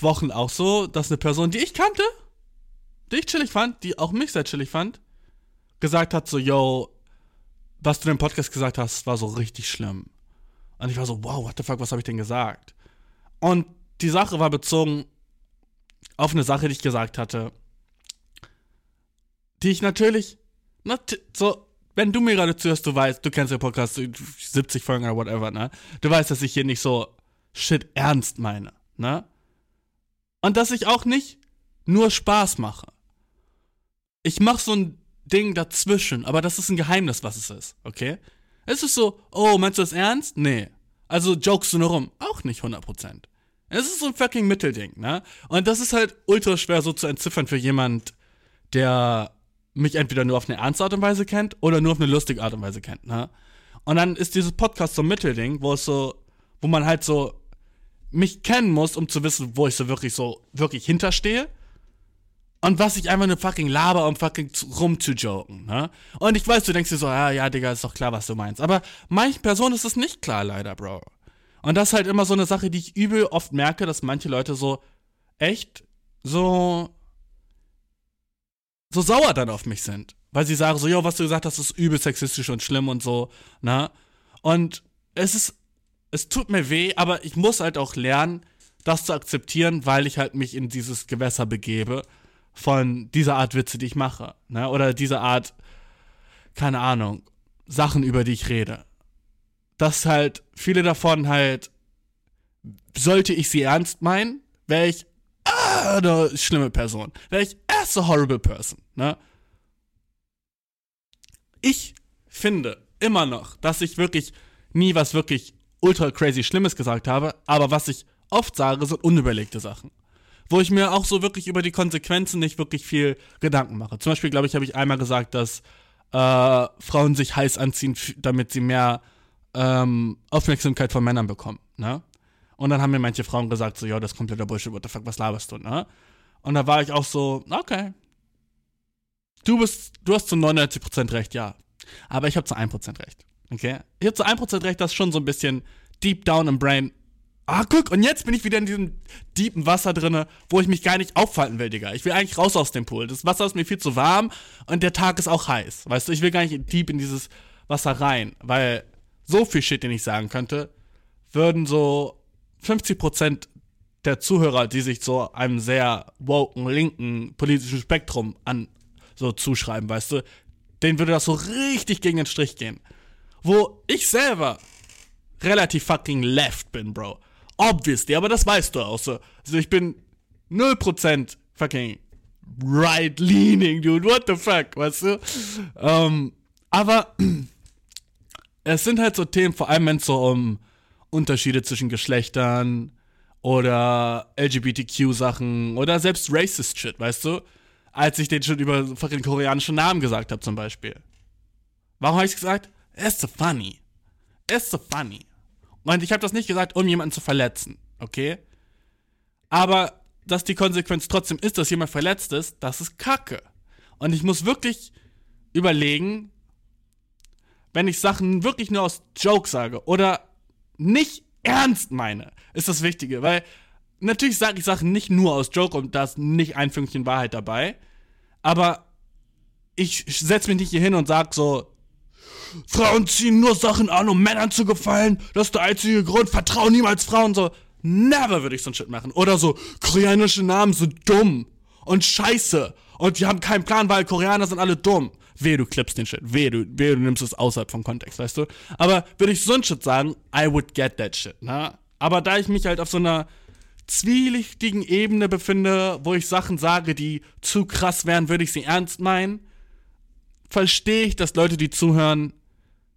Speaker 1: Wochen auch so, dass eine Person, die ich kannte, die ich chillig fand, die auch mich sehr chillig fand, gesagt hat so, yo, was du im Podcast gesagt hast, war so richtig schlimm. Und ich war so, wow, what the fuck, was habe ich denn gesagt? Und die Sache war bezogen auf eine Sache, die ich gesagt hatte, die ich natürlich, nat so, wenn du mir gerade zuhörst, du weißt, du kennst den Podcast, 70 Folgen oder whatever, ne? Du weißt, dass ich hier nicht so shit ernst meine, ne? Und dass ich auch nicht nur Spaß mache. Ich mach so ein Ding dazwischen, aber das ist ein Geheimnis, was es ist, okay? Es ist so, oh, meinst du das ernst? Nee. Also jokest du nur rum? Auch nicht 100%. Es ist so ein fucking Mittelding, ne? Und das ist halt ultra schwer so zu entziffern für jemand, der mich entweder nur auf eine ernste Art und Weise kennt oder nur auf eine lustige Art und Weise kennt, ne? Und dann ist dieses Podcast so ein Mittelding, wo es so, wo man halt so mich kennen muss, um zu wissen, wo ich so wirklich so wirklich hinterstehe. Und was ich einfach nur fucking laber, um fucking zu- rumzujoken, ne? Und ich weiß, du denkst dir so, ja, ja, Digga, ist doch klar, was du meinst. Aber manchen Personen ist es nicht klar, leider, Bro. Und das ist halt immer so eine Sache, die ich übel oft merke, dass manche Leute so echt so so sauer dann auf mich sind. Weil sie sagen so, jo, was du gesagt hast, ist übel sexistisch und schlimm und so, ne? Und es ist, es tut mir weh, aber ich muss halt auch lernen, das zu akzeptieren, weil ich halt mich in dieses Gewässer begebe von dieser Art Witze, die ich mache, ne? Oder diese Art, keine Ahnung, Sachen, über die ich rede. Dass halt viele davon halt, sollte ich sie ernst meinen, wäre ich ah, eine schlimme Person. Wäre ich as a horrible person, ne? Ich finde immer noch, dass ich wirklich nie was wirklich ultra crazy Schlimmes gesagt habe, aber was ich oft sage, sind unüberlegte Sachen. Wo ich mir auch so wirklich über die Konsequenzen nicht wirklich viel Gedanken mache. Zum Beispiel, glaube ich, habe ich einmal gesagt, dass äh, Frauen sich heiß anziehen, damit sie mehr ähm, Aufmerksamkeit von Männern bekommen, ne? Und dann haben mir manche Frauen gesagt, so, ja, das ist kompletter Bullshit, what the fuck, was laberst du, ne? Und da war ich auch so, okay. Du bist, du hast zu 99% recht, ja. Aber ich habe zu 1% recht, okay? Ich habe zu 1% recht, das ist schon so ein bisschen deep down im Brain. Ah, guck, und jetzt bin ich wieder in diesem deepen Wasser drinne, wo ich mich gar nicht aufhalten will, Digga. Ich will eigentlich raus aus dem Pool. Das Wasser ist mir viel zu warm und der Tag ist auch heiß. Weißt du, ich will gar nicht deep in dieses Wasser rein, weil so viel Shit, den ich sagen könnte, würden so 50% der Zuhörer, die sich so einem sehr woken, linken politischen Spektrum an so zuschreiben, weißt du, denen würde das so richtig gegen den Strich gehen. Wo ich selber relativ fucking left bin, Bro. Obviously, aber das weißt du auch so. Also ich bin 0% fucking right leaning, dude. What the fuck, weißt du? Ähm, aber es sind halt so Themen, vor allem wenn es so um Unterschiede zwischen Geschlechtern oder LGBTQ-Sachen oder selbst racist Shit, weißt du? Als ich den schon über fucking koreanische Namen gesagt habe, zum Beispiel. Warum habe ich gesagt? It's so funny. It's so funny. Und ich habe das nicht gesagt, um jemanden zu verletzen, okay? Aber dass die Konsequenz trotzdem ist, dass jemand verletzt ist, das ist Kacke. Und ich muss wirklich überlegen, wenn ich Sachen wirklich nur aus Joke sage oder nicht ernst meine, ist das Wichtige, weil natürlich sage ich Sachen nicht nur aus Joke und da ist nicht ein Fünkchen Wahrheit dabei, aber ich setze mich nicht hier hin und sag so, Frauen ziehen nur Sachen an, um Männern zu gefallen, das ist der einzige Grund, vertrau niemals Frauen, so, never würde ich so ein Shit machen. Oder so, koreanische Namen sind dumm und scheiße. Und die haben keinen Plan, weil Koreaner sind alle dumm. Wehe, du klippst den Shit. Wehe, du, wehe, du nimmst es außerhalb vom Kontext, weißt du? Aber würde ich so ein Shit sagen, I would get that shit, ne? Aber da ich mich halt auf so einer zwielichtigen Ebene befinde, wo ich Sachen sage, die zu krass wären, würde ich sie ernst meinen, verstehe ich, dass Leute, die zuhören,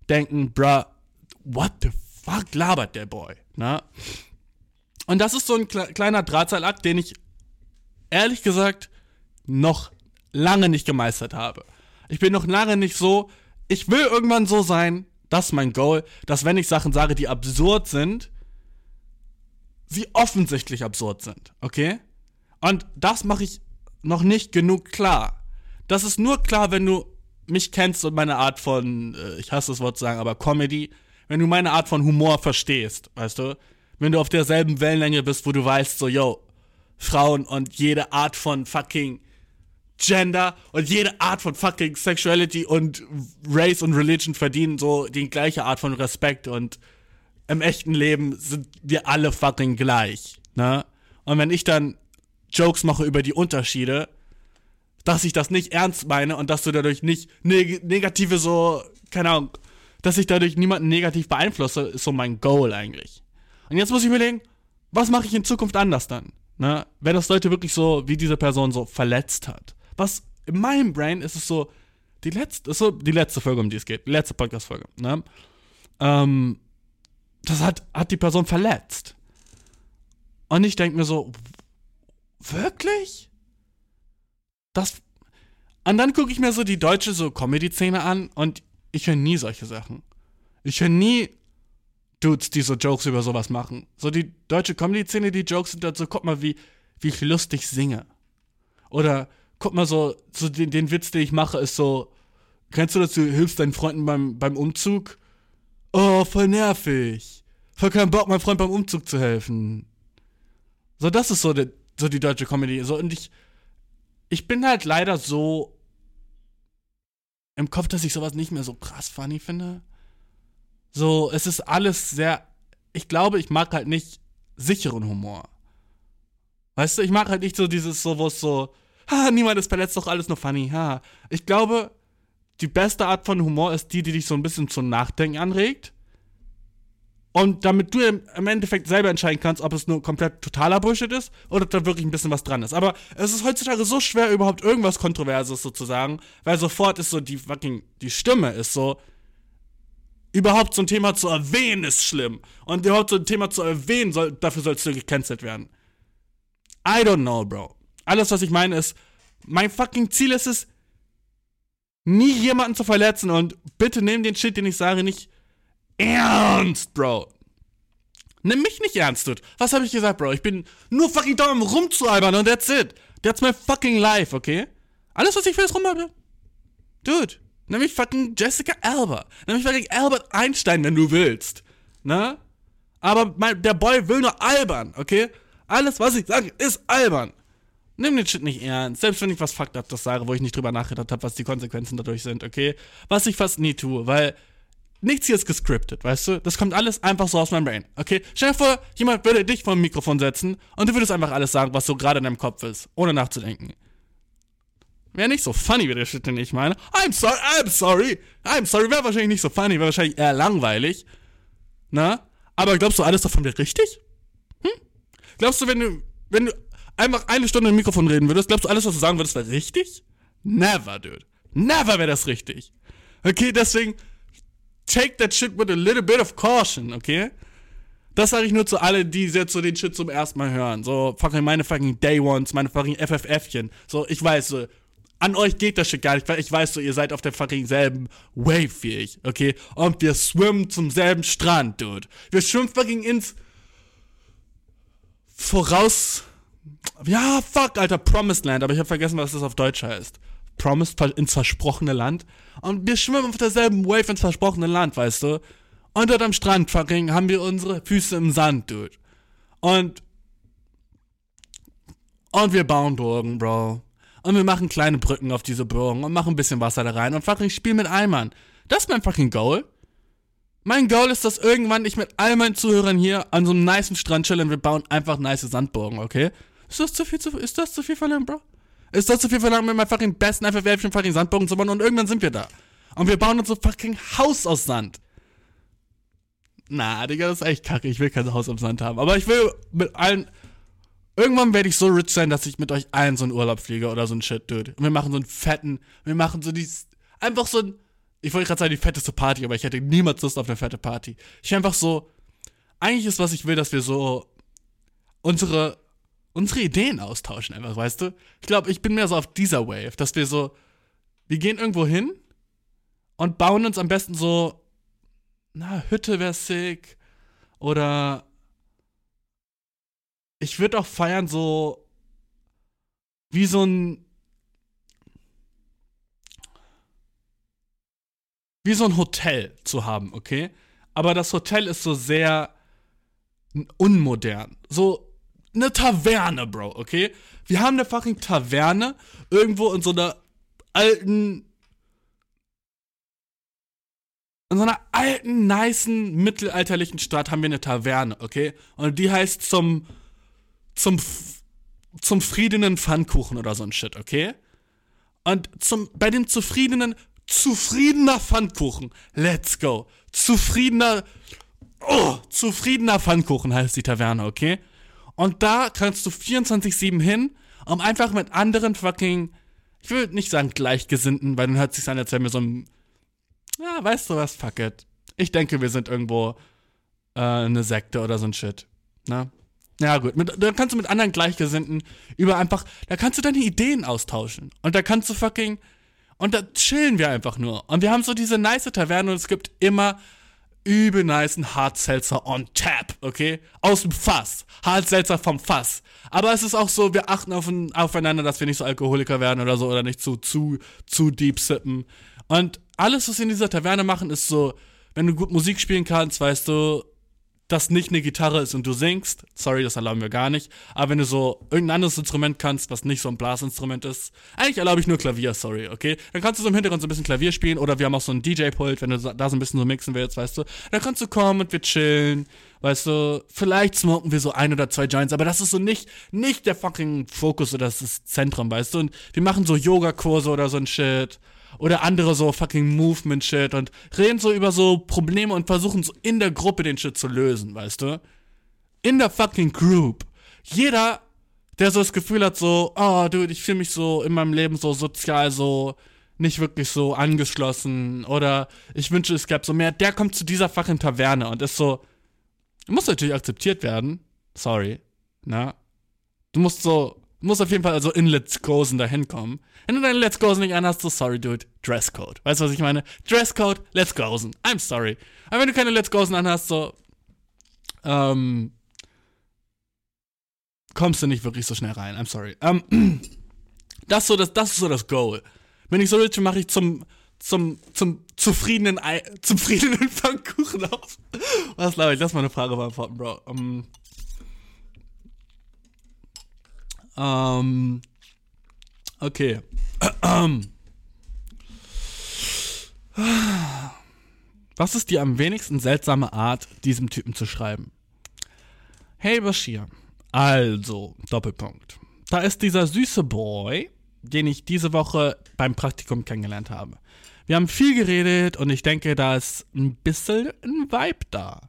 Speaker 1: denken, bruh, what the fuck labert der Boy, ne? Und das ist so ein kle kleiner Drahtseilakt, den ich ehrlich gesagt noch lange nicht gemeistert habe. Ich bin noch lange nicht so, ich will irgendwann so sein, das ist mein Goal, dass wenn ich Sachen sage, die absurd sind, sie offensichtlich absurd sind, okay? Und das mache ich noch nicht genug klar. Das ist nur klar, wenn du mich kennst und meine Art von, äh, ich hasse das Wort zu sagen, aber Comedy, wenn du meine Art von Humor verstehst, weißt du? Wenn du auf derselben Wellenlänge bist, wo du weißt, so, yo, Frauen und jede Art von fucking Gender und jede Art von fucking Sexuality und Race und Religion verdienen so die gleiche Art von Respekt und im echten Leben sind wir alle fucking gleich, ne? Und wenn ich dann Jokes mache über die Unterschiede, dass ich das nicht ernst meine und dass du dadurch nicht neg negative so, keine Ahnung, dass ich dadurch niemanden negativ beeinflusse, ist so mein Goal eigentlich. Und jetzt muss ich mir überlegen, was mache ich in Zukunft anders dann? Ne? Wenn das Leute wirklich so, wie diese Person so verletzt hat. Was in meinem Brain ist es so, die letzte, so die letzte Folge, um die es geht, die letzte Podcast-Folge, ne? Ähm, das hat, hat die Person verletzt. Und ich denke mir so, wirklich? Das. Und dann gucke ich mir so die deutsche so Comedy-Szene an und ich höre nie solche Sachen. Ich höre nie Dudes, die so Jokes über sowas machen. So die deutsche Comedy-Szene, die Jokes sind dann so, guck mal, wie, wie ich lustig singe. Oder guck mal so, so den, den Witz, den ich mache, ist so, kennst du das, du hilfst deinen Freunden beim, beim Umzug? Oh, voll nervig. Voll keinen Bock, meinem Freund beim Umzug zu helfen. So, das ist so, die, so die deutsche Comedy. So, und ich, ich bin halt leider so im Kopf, dass ich sowas nicht mehr so krass funny finde. So, es ist alles sehr. Ich glaube, ich mag halt nicht sicheren Humor. Weißt du, ich mag halt nicht so dieses, so, wo es so, ha, niemand ist verletzt, doch alles nur funny, ha. Ich glaube, die beste Art von Humor ist die, die dich so ein bisschen zum Nachdenken anregt. Und damit du im, Endeffekt selber entscheiden kannst, ob es nur komplett totaler Bullshit ist oder ob da wirklich ein bisschen was dran ist. Aber es ist heutzutage so schwer, überhaupt irgendwas Kontroverses sozusagen, weil sofort ist so die fucking, die Stimme ist so, überhaupt so ein Thema zu erwähnen ist schlimm. Und überhaupt so ein Thema zu erwähnen, soll, dafür sollst du gecancelt werden. I don't know, Bro. Alles, was ich meine, ist, mein fucking Ziel ist es, nie jemanden zu verletzen und bitte nimm den Shit, den ich sage, nicht ernst, Bro. Nimm mich nicht ernst, Dude. Was habe ich gesagt, Bro? Ich bin nur fucking da, um rumzualbern und that's it. That's my fucking life, okay? Alles, was ich will, ist rumalbern. Dude, nimm mich fucking Jessica Alba. Nimm mich fucking Albert Einstein, wenn du willst. Ne? Aber mein, der Boy will nur albern, okay? Alles, was ich sage, ist albern. Nimm den Shit nicht ernst. Selbst wenn ich was fucked up das sage, wo ich nicht drüber nachgedacht habe, was die Konsequenzen dadurch sind, okay? Was ich fast nie tue, weil nichts hier ist gescriptet, weißt du? Das kommt alles einfach so aus meinem Brain, okay? Stell dir vor, jemand würde dich vor dem Mikrofon setzen und du würdest einfach alles sagen, was so gerade in deinem Kopf ist, ohne nachzudenken. Wäre nicht so funny wie der Shit, den ich meine. I'm sorry, I'm sorry, I'm sorry, wäre wahrscheinlich nicht so funny, wäre wahrscheinlich eher langweilig. Na? Aber glaubst du, alles davon wäre richtig? Hm? Glaubst du, wenn du, wenn du einfach eine Stunde im Mikrofon reden würdest, glaubst du, alles, was du sagen würdest, wäre richtig? Never, dude. Never wäre das richtig. Okay, deswegen, take that shit with a little bit of caution, okay? Das sage ich nur zu alle, die jetzt so den Shit zum ersten Mal hören. So, fucking meine fucking Day Ones, meine fucking FFFchen. So, ich weiß, so, an euch geht das Shit gar nicht, weil ich weiß so, ihr seid auf der fucking selben Wave wie ich, okay? Und wir swimmen zum selben Strand, dude. Wir schwimmen fucking ins voraus. Ja, fuck, Alter, Promised Land, aber ich habe vergessen, was das auf Deutsch heißt. Promised ins versprochene Land. Und wir schwimmen auf derselben Wave ins versprochene Land, weißt du? Und dort am Strand fucking haben wir unsere Füße im Sand, dude. Und. Und wir bauen Burgen, Bro. Und wir machen kleine Brücken auf diese Burgen und machen ein bisschen Wasser da rein und fucking spielen mit Eimern. Das ist mein fucking Goal. Mein Goal ist, dass irgendwann ich mit all meinen Zuhörern hier an so einem niceen Strand chill und wir bauen einfach nice Sandburgen, okay? Ist das zu viel zu, ist das zu viel verlangt, Bro? Ist das zu viel verlangt, mit meinem fucking besten FFF fucking Sandburgen zu bauen und irgendwann sind wir da. Und wir bauen uns so fucking Haus aus Sand. Na, Digga, das ist echt kacke. Ich will kein Haus am Sand haben. Aber ich will mit allen. Irgendwann werde ich so rich sein, dass ich mit euch allen so einen Urlaub fliege oder so ein Shit, dude. Und wir machen so einen fetten. Wir machen so dies. Einfach so ein. Ich wollte gerade sagen, die fetteste Party, aber ich hätte niemals Lust auf eine fette Party. Ich will einfach so. Eigentlich ist, was ich will, dass wir so unsere, unsere Ideen austauschen, einfach, weißt du? Ich glaube, ich bin mehr so auf dieser Wave, dass wir so. Wir gehen irgendwo hin und bauen uns am besten so. Na, Hütte wäre sick. Oder. Ich würde auch feiern, so. Wie so ein. Wie so ein Hotel zu haben, okay? Aber das Hotel ist so sehr unmodern. So eine Taverne, Bro, okay? Wir haben eine fucking Taverne irgendwo in so einer alten. In so einer alten, nicen, mittelalterlichen Stadt haben wir eine Taverne, okay? Und die heißt zum. zum. zum friedenen Pfannkuchen oder so ein Shit, okay? Und zum, bei dem zufriedenen. zufriedener Pfannkuchen. Let's go. Zufriedener. Oh, zufriedener Pfannkuchen heißt die Taverne, okay? Und da kannst du 24-7 hin, um einfach mit anderen fucking, ich will nicht sagen Gleichgesinnten, weil dann hört sich an, als wären wir so ein, ja, weißt du was, fuck it. Ich denke, wir sind irgendwo äh, eine Sekte oder so ein Shit, ne? Ja, gut. Mit, da kannst du mit anderen Gleichgesinnten über einfach, da kannst du deine Ideen austauschen. Und da kannst du fucking, und da chillen wir einfach nur. Und wir haben so diese nice Taverne und es gibt immer übel nicen Hard Seltzer on tap, okay? Aus dem Fass. Hard Seltzer vom Fass. Aber es ist auch so, wir achten auf, aufeinander, dass wir nicht so Alkoholiker werden oder so oder nicht zu, zu, zu deep sippen. Und alles, was wir in dieser Taverne machen, ist so, wenn du gut Musik spielen kannst, weißt du, das nicht eine Gitarre ist und du singst, sorry, das erlauben wir gar nicht, aber wenn du so irgendein anderes Instrument kannst, was nicht so ein Blasinstrument ist, eigentlich erlaube ich nur Klavier, sorry, okay? Dann kannst du so im Hintergrund so ein bisschen Klavier spielen oder wir haben auch so ein DJ-Pult, wenn du da so ein bisschen so mixen willst, weißt du? Dann kannst du kommen und wir chillen, weißt du? Vielleicht smoken wir so ein oder zwei Joints, aber das ist so nicht, nicht der fucking Fokus oder das ist Zentrum, weißt du? Und wir machen so Yoga-Kurse oder so ein Shit oder andere so fucking Movement-Shit und reden so über so Probleme und versuchen so in der Gruppe den Shit zu lösen, weißt du? In der fucking Group. Jeder, der so das Gefühl hat, so, oh, dude, ich fühle mich so in meinem Leben so sozial so nicht wirklich so angeschlossen oder ich wünsche, es gäbe so mehr, der kommt zu dieser fucking Taverne und ist so, muss natürlich akzeptiert werden. Sorry, na? Du musst so, du musst auf jeden Fall also in Let's Gosen dahin kommen. Wenn du deine Let's Gosen nicht anhast, so sorry, dude, Dresscode. Weißt du, was ich meine? Dresscode, Let's Gosen. I'm sorry. Aber wenn du keine Let's Gosen anhast, so, ähm, kommst du nicht wirklich so schnell rein. I'm sorry. Ähm, das, so das, das ist so das Goal. Wenn ich so rich mache ich zum, zum, zum zufriedenen, Ei, zum zufriedenen Pfannkuchen auf. Was glaube ich? Lass mal eine Frage beantworten, Bro. Ähm, ähm, okay. Was ist die am wenigsten seltsame Art, diesem Typen zu schreiben? Hey Bashir, also, Doppelpunkt. Da ist dieser süße Boy, den ich diese Woche beim Praktikum kennengelernt habe. Wir haben viel geredet und ich denke, da ist ein bisschen ein Vibe da.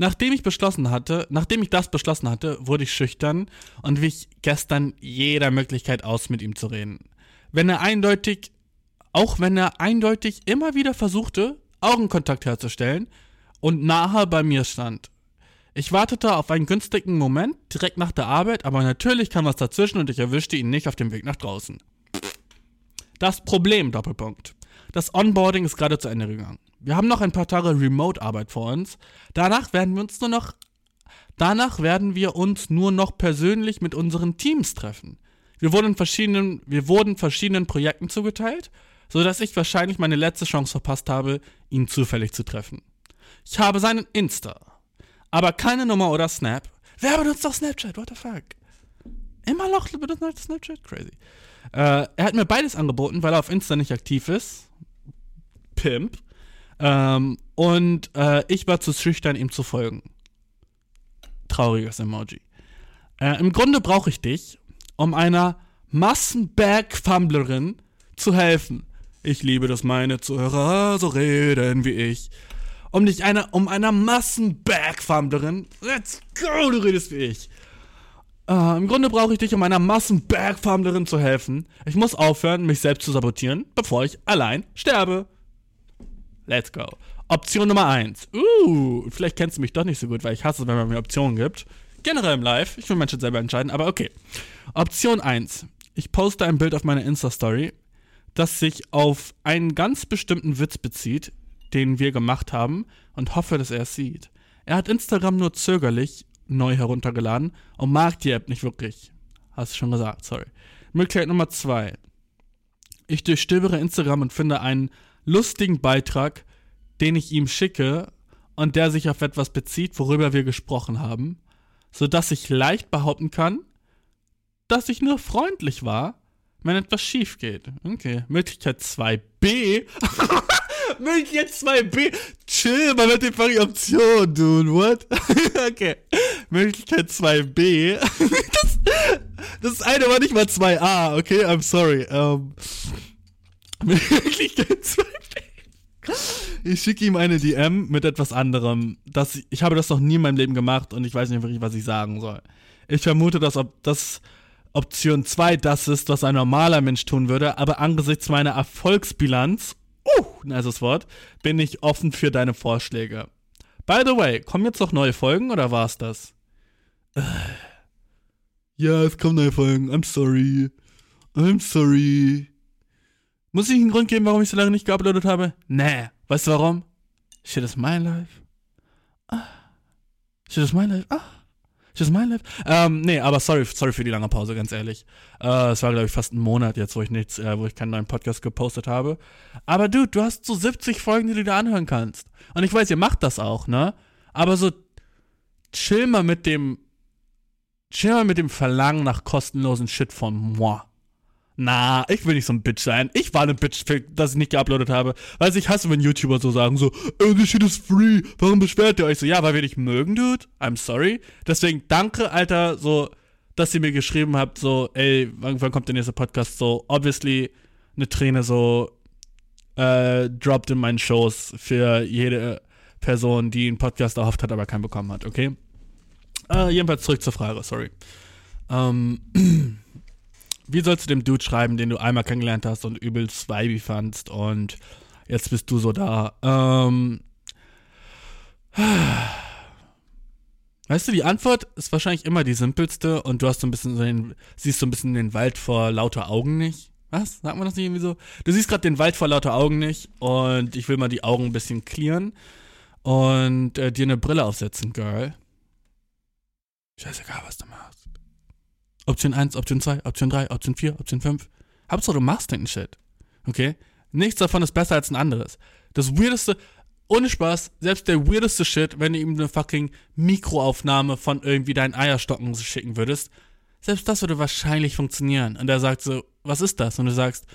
Speaker 1: Nachdem ich beschlossen hatte, nachdem ich das beschlossen hatte, wurde ich schüchtern und wich gestern jeder Möglichkeit aus, mit ihm zu reden. Wenn er eindeutig, auch wenn er eindeutig immer wieder versuchte, Augenkontakt herzustellen und nahe bei mir stand. Ich wartete auf einen günstigen Moment direkt nach der Arbeit, aber natürlich kam was dazwischen und ich erwischte ihn nicht auf dem Weg nach draußen. Das Problem, Doppelpunkt. Das Onboarding ist gerade zu Ende gegangen. Wir haben noch ein paar Tage Remote-Arbeit vor uns. Danach werden wir uns nur noch, danach werden wir uns nur noch persönlich mit unseren Teams treffen. Wir wurden verschiedenen, wir wurden verschiedenen Projekten zugeteilt, so dass ich wahrscheinlich meine letzte Chance verpasst habe, ihn zufällig zu treffen. Ich habe seinen Insta, aber keine Nummer oder Snap. Wer benutzt doch Snapchat? What the fuck? Immer noch benutzt Snapchat? Crazy. Äh, er hat mir beides angeboten, weil er auf Insta nicht aktiv ist. Pimp. Ähm, und äh, ich war zu schüchtern, ihm zu folgen. Trauriges Emoji. Äh, Im Grunde brauche ich dich, um einer Massenberg-Fumblerin zu helfen. Ich liebe das, meine Zuhörer so reden wie ich. um dich einer, um einer Massenbergfarmerin, let's go, du redest wie ich. Äh, Im Grunde brauche ich dich, um einer Massenbergfarmerin zu helfen. Ich muss aufhören, mich selbst zu sabotieren, bevor ich allein sterbe. Let's go. Option Nummer 1. Uh, vielleicht kennst du mich doch nicht so gut, weil ich hasse es, wenn man mir Optionen gibt. Generell im Live. Ich will manche selber entscheiden, aber okay. Option 1. Ich poste ein Bild auf meine Insta-Story, das sich auf einen ganz bestimmten Witz bezieht, den wir gemacht haben und hoffe, dass er es sieht. Er hat Instagram nur zögerlich neu heruntergeladen und mag die App nicht wirklich. Hast du schon gesagt, sorry. Möglichkeit Nummer 2. Ich durchstöbere Instagram und finde einen lustigen Beitrag, den ich ihm schicke und der sich auf etwas bezieht, worüber wir gesprochen haben, sodass ich leicht behaupten kann, dass ich nur freundlich war, wenn etwas schief geht. Okay. Möglichkeit 2b. Möglichkeit 2b. Chill, man hat die Option, dude. What? okay. Möglichkeit 2b. das, das eine war nicht mal 2a, okay? I'm sorry. Ähm, Möglichkeit 2b. Ich schicke ihm eine DM mit etwas anderem. Das, ich habe das noch nie in meinem Leben gemacht und ich weiß nicht wirklich, was ich sagen soll. Ich vermute, dass ob das Option 2 das ist, was ein normaler Mensch tun würde, aber angesichts meiner Erfolgsbilanz, uh, nices Wort, bin ich offen für deine Vorschläge. By the way, kommen jetzt noch neue Folgen oder war's das? Äh. Ja, es kommen neue Folgen. I'm sorry. I'm sorry. Muss ich einen Grund geben, warum ich so lange nicht geuploadet habe? Nee. Weißt du warum? Shit is my life. Ah. Shit is my life. Ah. Shit is my life. Ähm, nee, aber sorry, sorry für die lange Pause, ganz ehrlich. Äh, es war, glaube ich, fast ein Monat jetzt, wo ich nichts, äh, wo ich keinen neuen Podcast gepostet habe. Aber dude, du hast so 70 Folgen, die du dir anhören kannst. Und ich weiß, ihr macht das auch, ne? Aber so chill mal mit dem chill mal mit dem Verlangen nach kostenlosen Shit von moi. Na, ich will nicht so ein Bitch sein. Ich war eine Bitch, dass ich nicht geuploadet habe. Weil ich hasse, wenn YouTuber so sagen, so, oh, this shit is free. Warum beschwert ihr euch so? Ja, weil wir dich mögen, dude. I'm sorry. Deswegen danke, Alter, so, dass ihr mir geschrieben habt, so, ey, wann, wann kommt der nächste Podcast? So, obviously, eine Träne so, äh, droppt in meinen Shows für jede Person, die einen Podcast erhofft hat, aber keinen bekommen hat, okay? Äh, jedenfalls zurück zur Frage, sorry. Ähm, wie sollst du dem Dude schreiben, den du einmal kennengelernt hast und übelst vibey fandst und jetzt bist du so da? Ähm, weißt du, die Antwort ist wahrscheinlich immer die simpelste und du hast so ein bisschen so den, siehst so ein bisschen den Wald vor lauter Augen nicht. Was? Sagt man das nicht irgendwie so? Du siehst gerade den Wald vor lauter Augen nicht und ich will mal die Augen ein bisschen clearen und äh, dir eine Brille aufsetzen, Girl. Scheißegal, was du machst. Option 1, Option 2, Option 3, Option 4, Option 5. Hauptsache du machst den Shit. Okay? Nichts davon ist besser als ein anderes. Das weirdeste, ohne Spaß, selbst der weirdeste Shit, wenn du ihm eine fucking Mikroaufnahme von irgendwie deinen Eierstocken schicken würdest, selbst das würde wahrscheinlich funktionieren. Und er sagt so, was ist das? Und du sagst,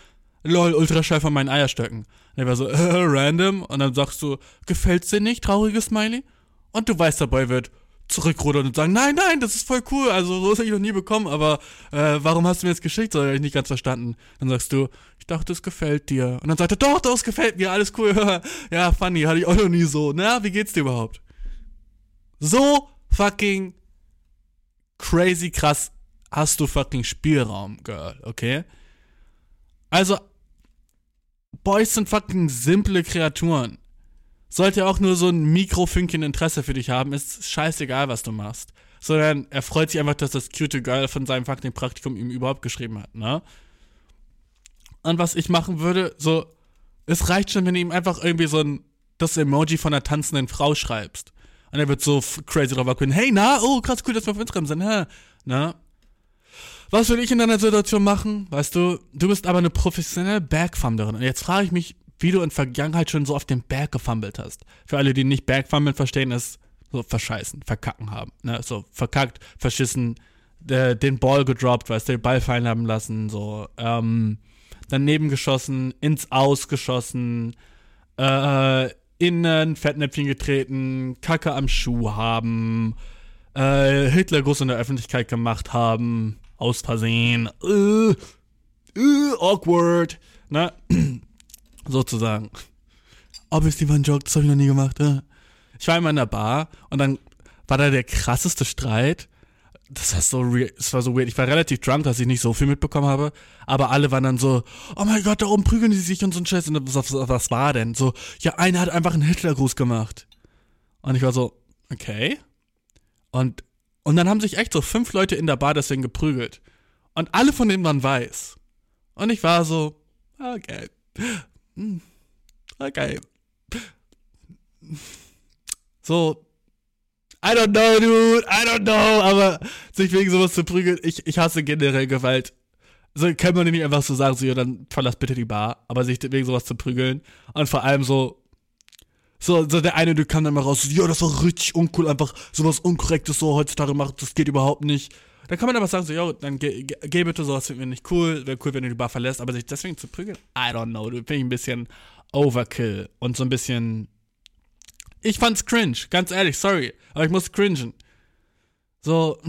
Speaker 1: lol, Ultraschall von meinen Eierstöcken. Und er war so, äh, random. Und dann sagst du, gefällt's dir nicht, trauriges Smiley? Und du weißt, der Boy wird zurückrudern und sagen, nein, nein, das ist voll cool, also so habe ich noch nie bekommen, aber äh, warum hast du mir jetzt geschickt? So habe ich nicht ganz verstanden. Dann sagst du, ich dachte, es gefällt dir. Und dann sagt er, doch, doch, es gefällt mir, alles cool. ja, funny, hatte ich auch noch nie so. Na, wie geht's dir überhaupt? So fucking crazy krass hast du fucking Spielraum, Girl, okay? Also, Boys sind fucking simple Kreaturen. Sollte auch nur so ein Mikrofünkchen Interesse für dich haben, ist scheißegal, was du machst. Sondern er freut sich einfach, dass das cute Girl von seinem fucking Praktikum ihm überhaupt geschrieben hat, ne? Und was ich machen würde, so, es reicht schon, wenn du ihm einfach irgendwie so ein, das Emoji von einer tanzenden Frau schreibst. Und er wird so crazy drauf abgehen, hey, na, oh, krass, cool, dass wir auf Instagram sind, hä? Ne? Was würde ich in deiner Situation machen? Weißt du, du bist aber eine professionelle Bergfanderin. Und jetzt frage ich mich, wie du in Vergangenheit schon so auf den Berg gefummelt hast. Für alle, die nicht Bergfummeln verstehen, ist so verscheißen, verkacken haben. Ne? So verkackt, verschissen, äh, den Ball gedroppt, weißt du, den Ball fallen haben lassen, so, ähm, daneben geschossen, ins Aus geschossen, äh, in ein Fettnäpfchen getreten, Kacke am Schuh haben, äh, Hitlergruß in der Öffentlichkeit gemacht haben, aus Versehen, äh, äh, awkward, ne? Sozusagen. obviously war ein Joke, das habe ich noch nie gemacht. äh. Ich war immer in der Bar und dann war da der krasseste Streit. Das war so weird, das war so weird. Ich war relativ drunk, dass ich nicht so viel mitbekommen habe. Aber alle waren dann so, oh mein Gott, da oben prügeln die sich und so ein Scheiß. Und was, was, was war denn? So, ja, einer hat einfach einen Hitlergruß gemacht. Und ich war so, okay. Und, und dann haben sich echt so fünf Leute in der Bar deswegen geprügelt. Und alle von denen waren weiß. Und ich war so, okay. Hm, Okay. So, I don't know, dude, I don't know, aber sich wegen sowas zu prügeln, ich, ich hasse generell Gewalt. So kann man nicht einfach so sagen, so, ja, dann verlass bitte die Bar, aber sich wegen sowas zu prügeln und vor allem so, so, so der eine, du kam dann mal raus, so, ja, das war richtig uncool, einfach sowas Unkorrektes so heutzutage macht, das geht überhaupt nicht. Dann kann man aber sagen, so, ja, dann geh, geh, geh bitte, sowas finden wir nicht cool, wäre cool, wenn du die Bar verlässt, aber sich deswegen zu prügeln, I don't know, du finde ich ein bisschen Overkill und so ein bisschen. Ich fand's cringe, ganz ehrlich, sorry, aber ich muss cringen. So.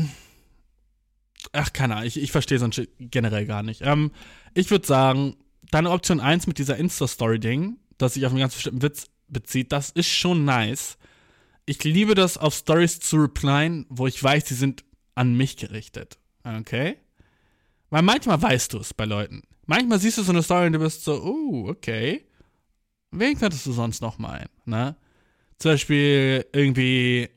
Speaker 1: Ach, keine Ahnung, ich, ich verstehe sonst generell gar nicht. Ähm, ich würde sagen, deine Option 1 mit dieser Insta-Story-Ding, das sich auf einen ganz bestimmten Witz bezieht, das ist schon nice. Ich liebe das, auf Stories zu replyen, wo ich weiß, die sind an mich gerichtet. Okay? Weil manchmal weißt du es bei Leuten. Manchmal siehst du so eine Story und du bist so, oh, okay. Wen könntest du sonst noch meinen, ne? Zum Beispiel irgendwie.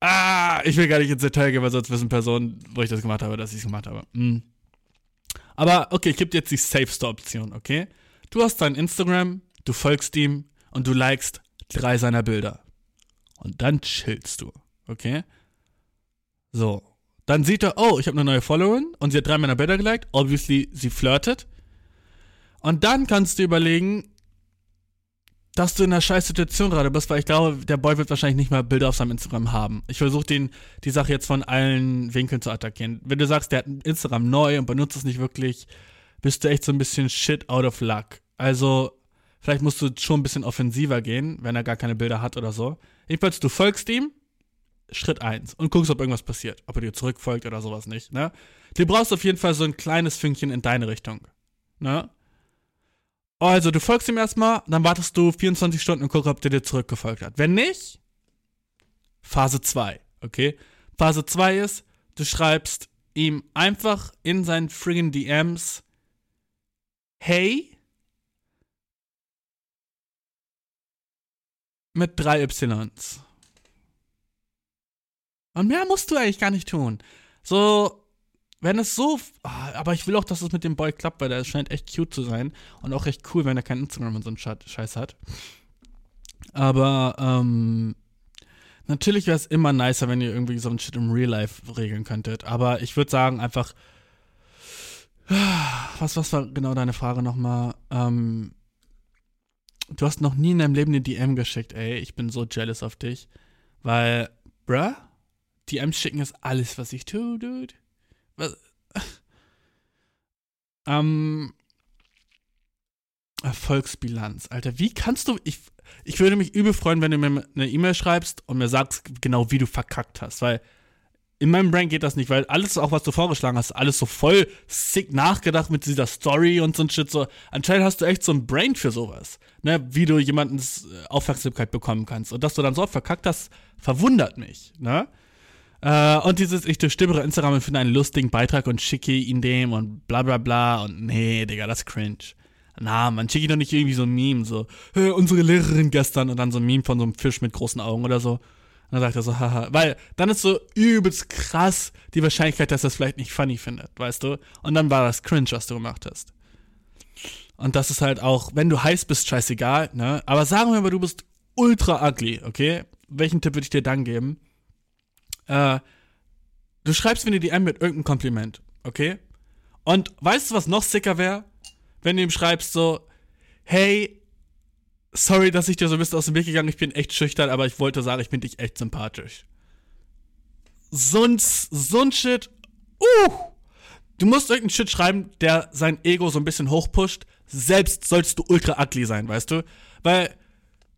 Speaker 1: Ah, ich will gar nicht ins Detail gehen, weil sonst wissen Personen, wo ich das gemacht habe, dass ich es gemacht habe. Hm. Aber okay, ich gebe dir jetzt die safeste Option, okay? Du hast dein Instagram, du folgst ihm und du likest drei seiner Bilder. Und dann chillst du, okay? So. Dann sieht er, oh, ich habe eine neue Followerin und sie hat drei meiner Bilder geliked. Obviously, sie flirtet. Und dann kannst du überlegen, dass du in einer scheiß Situation gerade bist, weil ich glaube, der Boy wird wahrscheinlich nicht mal Bilder auf seinem Instagram haben. Ich versuche die Sache jetzt von allen Winkeln zu attackieren. Wenn du sagst, der hat Instagram neu und benutzt es nicht wirklich, bist du echt so ein bisschen shit out of luck. Also, vielleicht musst du schon ein bisschen offensiver gehen, wenn er gar keine Bilder hat oder so. Jedenfalls, du folgst ihm, Schritt eins und guckst, ob irgendwas passiert. Ob er dir zurückfolgt oder sowas nicht, ne? Du brauchst auf jeden Fall so ein kleines Fünkchen in deine Richtung, ne? Also, du folgst ihm erstmal, dann wartest du 24 Stunden und guckst, ob der dir zurückgefolgt hat. Wenn nicht, Phase 2, okay? Phase 2 ist, du schreibst ihm einfach in seinen friggin' DMs, hey, mit drei Ys. Und mehr musst du eigentlich gar nicht tun. So, wenn es so. ah, aber ich will auch, dass es mit dem Boy klappt, weil der scheint echt cute zu sein. Und auch recht cool, wenn er kein Instagram und so einen Scheiß hat. Aber, ähm. Natürlich wäre es immer nicer, wenn ihr irgendwie so einen Shit im Real Life regeln könntet. Aber ich würde sagen, einfach. Was, was war genau deine Frage nochmal? Ähm. Du hast noch nie in deinem Leben eine DM geschickt, ey. Ich bin so jealous auf dich. Weil, bruh, DMs schicken ist alles, was ich tue, dude. Was? Ähm. Erfolgsbilanz, Alter. Wie kannst du. Ich, ich würde mich übel freuen, wenn du mir eine E-Mail schreibst und mir sagst genau, wie du verkackt hast. Weil in meinem Brain geht das nicht, weil alles, auch was du vorgeschlagen hast, alles so voll sick nachgedacht mit dieser Story und so ein Shit. So, anscheinend hast du echt so ein Brain für sowas. Ne? Wie du jemandens äh, Aufmerksamkeit bekommen kannst. Und dass du dann so verkackt hast, verwundert mich. Ne? Äh, und dieses, ich durchstöbere Instagram und finde einen lustigen Beitrag und schicke ihn dem und bla bla bla. Und nee, Digga, das ist cringe. Na, man schicke doch nicht irgendwie so ein Meme, so, hey, unsere Lehrerin gestern und dann so ein Meme von so einem Fisch mit großen Augen oder so. Und dann sagt er so, haha. Weil dann ist so übelst krass die Wahrscheinlichkeit, dass er es vielleicht nicht funny findet, weißt du? Und dann war das cringe, was du gemacht hast. Und das ist halt auch, wenn du heiß bist, scheißegal, ne? Aber sagen wir mal, du bist ultra ugly, okay? Welchen Tipp würde ich dir dann geben? Äh, du schreibst mir eine DM mit irgendeinem Kompliment, okay? Und weißt du, was noch sicker wäre? Wenn du ihm schreibst so, hey, sorry, dass ich dir so ein bisschen aus dem Weg gegangen, ich bin echt schüchtern, aber ich wollte sagen, ich bin dich echt sympathisch. So ein, so ein Shit, uh! Du musst irgendeinen Shit schreiben, der sein Ego so ein bisschen hochpusht, selbst sollst du ultra ugly sein, weißt du? Weil,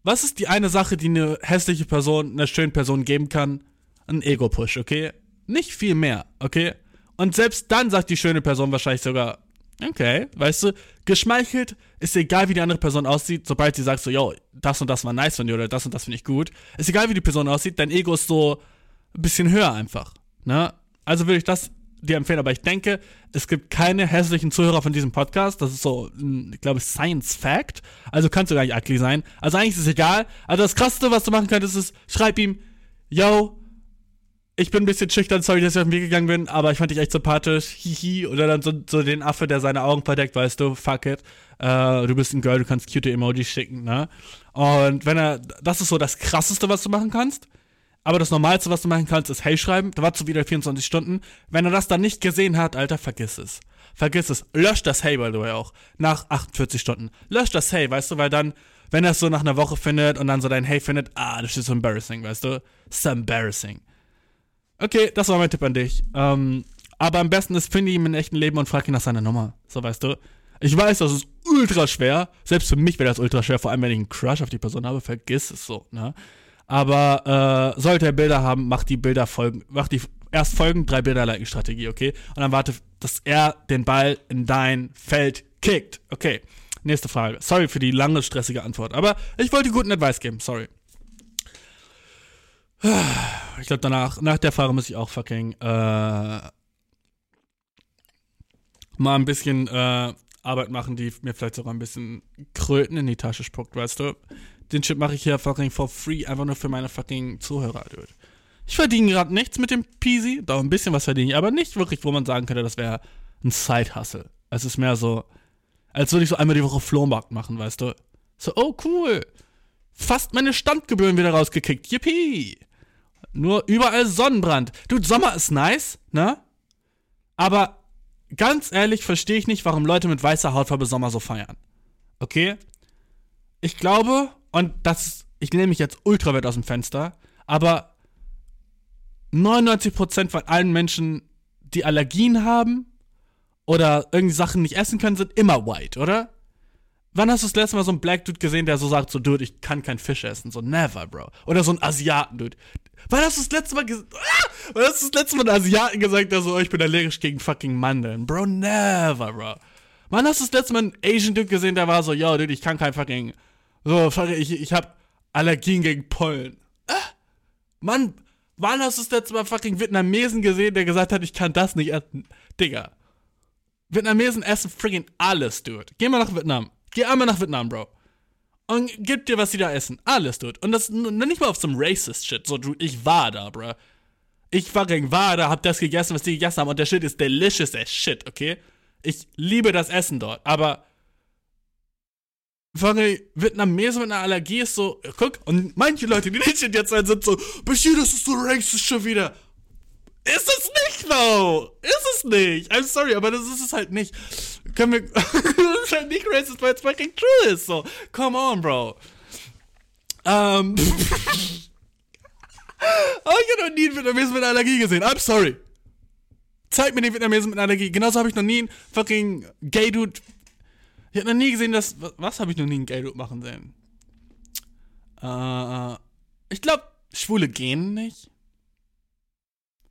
Speaker 1: was ist die eine Sache, die eine hässliche Person einer schönen Person geben kann? Ein Ego-Push, okay? Nicht viel mehr, okay? Und selbst dann sagt die schöne Person wahrscheinlich sogar, Okay, weißt du, geschmeichelt ist egal, wie die andere Person aussieht, sobald sie sagt so, yo, das und das war nice von dir oder das und das finde ich gut. Ist egal, wie die Person aussieht, dein Ego ist so ein bisschen höher einfach. Ne? Also würde ich das dir empfehlen, aber ich denke, es gibt keine hässlichen Zuhörer von diesem Podcast. Das ist so, ich glaube, Science Fact. Also kannst du gar nicht ugly sein. Also eigentlich ist es egal. Also das Krasseste, was du machen könntest, ist, schreib ihm, yo, ich bin ein bisschen schüchtern, sorry, dass ich auf den Weg gegangen bin, aber ich fand dich echt sympathisch, hihi, oder dann so, so den Affe, der seine Augen verdeckt, weißt du, fuck it, äh, du bist ein Girl, du kannst cute Emojis schicken, ne? Und wenn er, das ist so das Krasseste, was du machen kannst, aber das Normalste, was du machen kannst, ist Hey schreiben, da warst du wieder 24 Stunden, wenn er das dann nicht gesehen hat, Alter, vergiss es. Vergiss es. Lösch das Hey, by the way, auch. Nach 48 Stunden. Lösch das Hey, weißt du, weil dann, wenn er es so nach einer Woche findet und dann so dein Hey findet, ah, das ist so embarrassing, weißt du? So embarrassing. Okay, das war mein Tipp an dich. Ähm, aber am besten ist, finde ihn im echten Leben und frag ihn nach seiner Nummer. So, weißt du. Ich weiß, das ist ultra schwer. Selbst für mich wäre das ultra schwer, vor allem wenn ich einen Crush auf die Person habe. Vergiss es so, ne? Aber äh, sollte er Bilder haben, mach die Bilder folgen. Mach die erst folgen, drei Bilder liken Strategie, okay? Und dann warte, dass er den Ball in dein Feld kickt. Okay. Nächste Frage. Sorry für die lange, stressige Antwort. Aber ich wollte guten Advice geben. Sorry. Ich glaube, danach, nach der Frage muss ich auch fucking äh, mal ein bisschen äh, Arbeit machen, die mir vielleicht sogar ein bisschen Kröten in die Tasche spuckt, weißt du? Den Shit mache ich hier fucking for free, einfach nur für meine fucking Zuhörer, dude. Ich verdiene gerade nichts mit dem Peasy, doch ein bisschen was verdiene ich, aber nicht wirklich, wo man sagen könnte, das wäre ein Side-Hustle. Es ist mehr so, als würde ich so einmal die Woche Flohmarkt machen, weißt du? So, oh cool. Fast meine Standgebühren wieder rausgekickt. Yippie. Nur überall Sonnenbrand. Dude, Sommer ist nice, ne? Aber ganz ehrlich verstehe ich nicht, warum Leute mit weißer Hautfarbe Sommer so feiern. Okay? Ich glaube, und das ist, ich nehme mich jetzt ultra weit aus dem Fenster, aber 99% von allen Menschen, die Allergien haben oder irgendwie Sachen nicht essen können, sind immer white, oder? Wann hast du das letzte Mal so einen Black Dude gesehen, der so sagt, so, Dude, ich kann kein Fisch essen? So, never, Bro. Oder so ein Asiaten, Dude. Wann hast du das letzte Mal ah! Wann hast du das letzte Mal einen Asiaten gesagt, der so, oh, ich bin allergisch gegen fucking Mandeln? Bro, never, Bro. Wann hast du das letzte Mal einen Asian Dude gesehen, der war so, yo, Dude, ich kann kein fucking, so, ich, ich hab Allergien gegen Pollen. Ah! Mann, wann hast du das letzte Mal fucking Vietnamesen gesehen, der gesagt hat, ich kann das nicht essen? Digga. Vietnamesen essen friggin' alles, Dude. Geh mal nach Vietnam. Geh einmal nach Vietnam, Bro. Und gib dir, was sie da essen. Alles, Dude. Und das nicht mal auf so einem Racist-Shit. So, ich war da, Bro. Ich fucking war da, hab das gegessen, was die gegessen haben. Und der Shit ist delicious as shit, okay? Ich liebe das Essen dort. Aber fucking Vietnamesen mit einer Allergie ist so, guck, und manche Leute, die nicht jetzt sein, sind so, Bashir, das ist so racist schon wieder. Ist es nicht, though. Ist es nicht. I'm sorry, aber das ist es halt nicht. Können wir. das ist halt nicht racist, weil es fucking true ist. So, come on, bro. Ähm. oh, ich hab noch nie einen Vietnamesen mit Allergie gesehen. I'm sorry. Zeig mir den Vietnamesen mit Allergie. Genauso habe ich noch nie einen fucking Gay-Dude. Ich hab noch nie gesehen, dass. Was, was habe ich noch nie einen Gay-Dude machen sehen? Äh. Ich glaube, Schwule gehen nicht.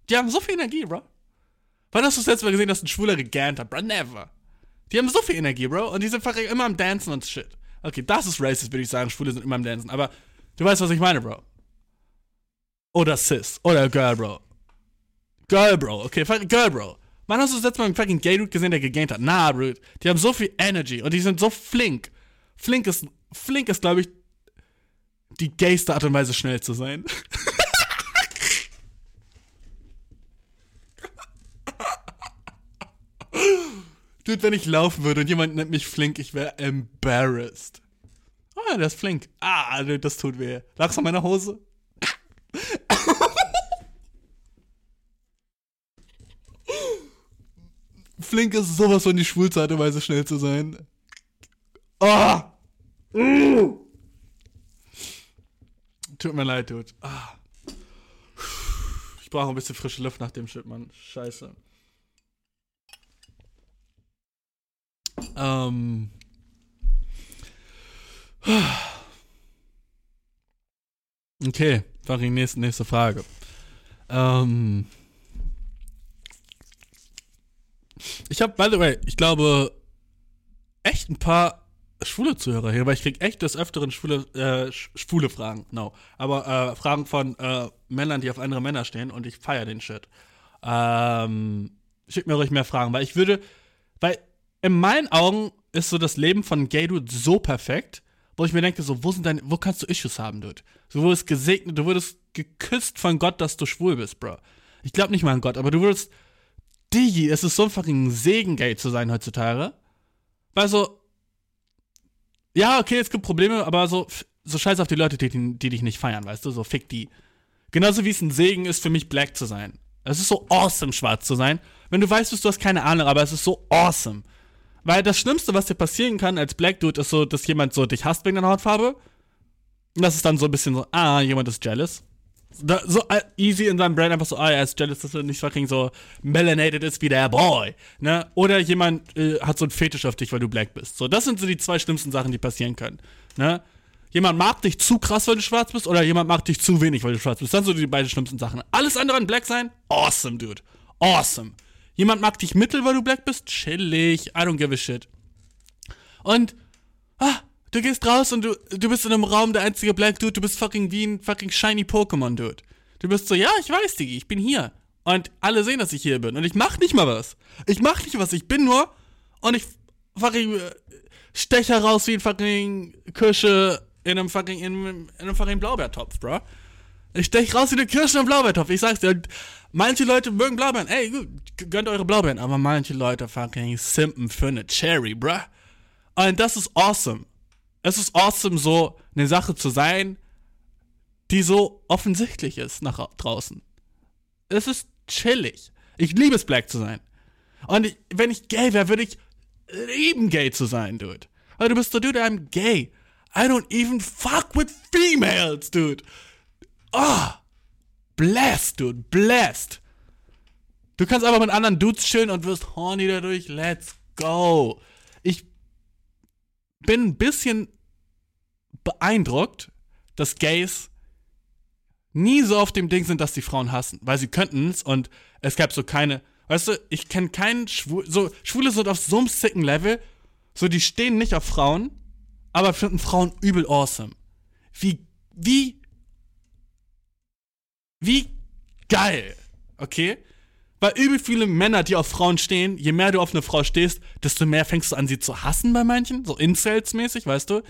Speaker 1: Die haben so viel Energie, Bro. Wann hast du das letzte Mal gesehen, dass ein Schwuler gegähnt hat, Bro? Never. Die haben so viel Energie, Bro. Und die sind fucking immer am Dancen und shit. Okay, das ist racist, würde ich sagen. Schwule sind immer am Dancen. Aber du weißt, was ich meine, Bro. Oder Cis. Oder Girl, Bro. Girl, Bro. Okay, Girl, Bro. Wann hast du das letzte Mal einen fucking Gay Dude gesehen, der gegähnt hat? Na, Bro. Die haben so viel Energy und die sind so flink. Flink ist, flink ist, glaube ich, die gayste Art und Weise, schnell zu sein. Dude, wenn ich laufen würde und jemand nennt mich flink, ich wäre embarrassed. Ah, der ist flink. Ah, das tut weh. Lachst an meiner Hose? flink ist sowas von die schwulste Art und Weise, schnell zu sein. Ah! Mm. Tut mir leid, Dude. Ah. Ich brauche ein bisschen frische Luft nach dem Shit, Mann. Scheiße. Ähm. Okay, fucking nächste, nächste Frage. Ähm. Ich habe, by the way, ich glaube, echt ein paar schwule Zuhörer hier, weil ich krieg echt des Öfteren schwule, äh, sch- schwule Fragen, no. Aber äh, Fragen von äh, Männern, die auf andere Männer stehen und ich feier den Shit. Ähm, schick mir ruhig mehr Fragen, weil ich würde, weil in meinen Augen ist so das Leben von Gay Dude so perfekt, wo ich mir denke, so, wo sind deine, wo kannst du Issues haben, Dude? Du wurdest gesegnet, du wurdest geküsst von Gott, dass du schwul bist, Bro. Ich glaube nicht mal an Gott, aber du wurdest, Digi, es ist so ein fucking Segen, gay zu sein heutzutage. Weil so, ja, okay, es gibt Probleme, aber so, so scheiß auf die Leute, die, die dich nicht feiern, weißt du, so fick die. Genauso wie es ein Segen ist für mich, black zu sein. Es ist so awesome, schwarz zu sein. Wenn du weißt, du hast keine Ahnung, aber es ist so awesome. Weil das Schlimmste, was dir passieren kann als Black Dude, ist so, dass jemand so dich hasst wegen deiner Hautfarbe. Und das ist dann so ein bisschen so, ah, jemand ist jealous. Da, so äh, easy in seinem Brain einfach so, ah, er ist jealous, dass er nicht fucking so melanated ist wie der Boy. Ne? Oder jemand äh, hat so einen Fetisch auf dich, weil du black bist. So, das sind so die zwei schlimmsten Sachen, die passieren können. Ne? Jemand mag dich zu krass, weil du schwarz bist, oder jemand mag dich zu wenig, weil du schwarz bist. Das sind so die beiden schlimmsten Sachen. Alles andere an black sein, awesome, dude. Awesome. Jemand mag dich mittel, weil du black bist, chillig. I don't give a shit. Und, ah, du gehst raus und du, du bist in einem Raum der einzige Black Dude, du bist fucking wie ein fucking shiny Pokémon Dude. Du bist so, ja, ich weiß, Digi, ich bin hier. Und alle sehen, dass ich hier bin. Und ich mach nicht mal was. Ich mach nicht was, ich bin nur und ich fucking äh, steche raus wie ein fucking Kirsche in einem fucking, in, einem- in einem fucking Blaubeertopf, bro. Ich stech raus wie eine Kirsche im Blaubeertopf. Ich sag's dir, manche Leute mögen Blaubeeren. Ey, gut, gönnt eure Blaubeeren. Aber manche Leute fucking simpen für eine Cherry, bruh. Und das ist awesome. Es ist awesome, so eine Sache zu sein, die so offensichtlich ist nach au- draußen. Es ist chillig. Ich liebe es, black zu sein. Und ich, wenn ich gay wäre, würde ich lieben, gay zu sein, dude. Weil du bist so, dude, I'm gay. I don't even fuck with females, dude. Oh, blessed, dude, blessed. Du kannst einfach mit anderen Dudes chillen und wirst horny dadurch. Let's go. Ich bin ein bisschen beeindruckt, dass Gays nie so auf dem Ding sind, dass die Frauen hassen, weil sie könnten es und es gab so keine, weißt du, ich kenne keinen Schwul, so Schwule sind auf so einem sicken Level, so die stehen nicht auf Frauen, aber finden Frauen übel awesome. Wie, wie, wie geil, okay? Weil übel viele Männer, die auf Frauen stehen, je mehr du auf eine Frau stehst, desto mehr fängst du an, sie zu hassen bei manchen, so Incels-mäßig, weißt du?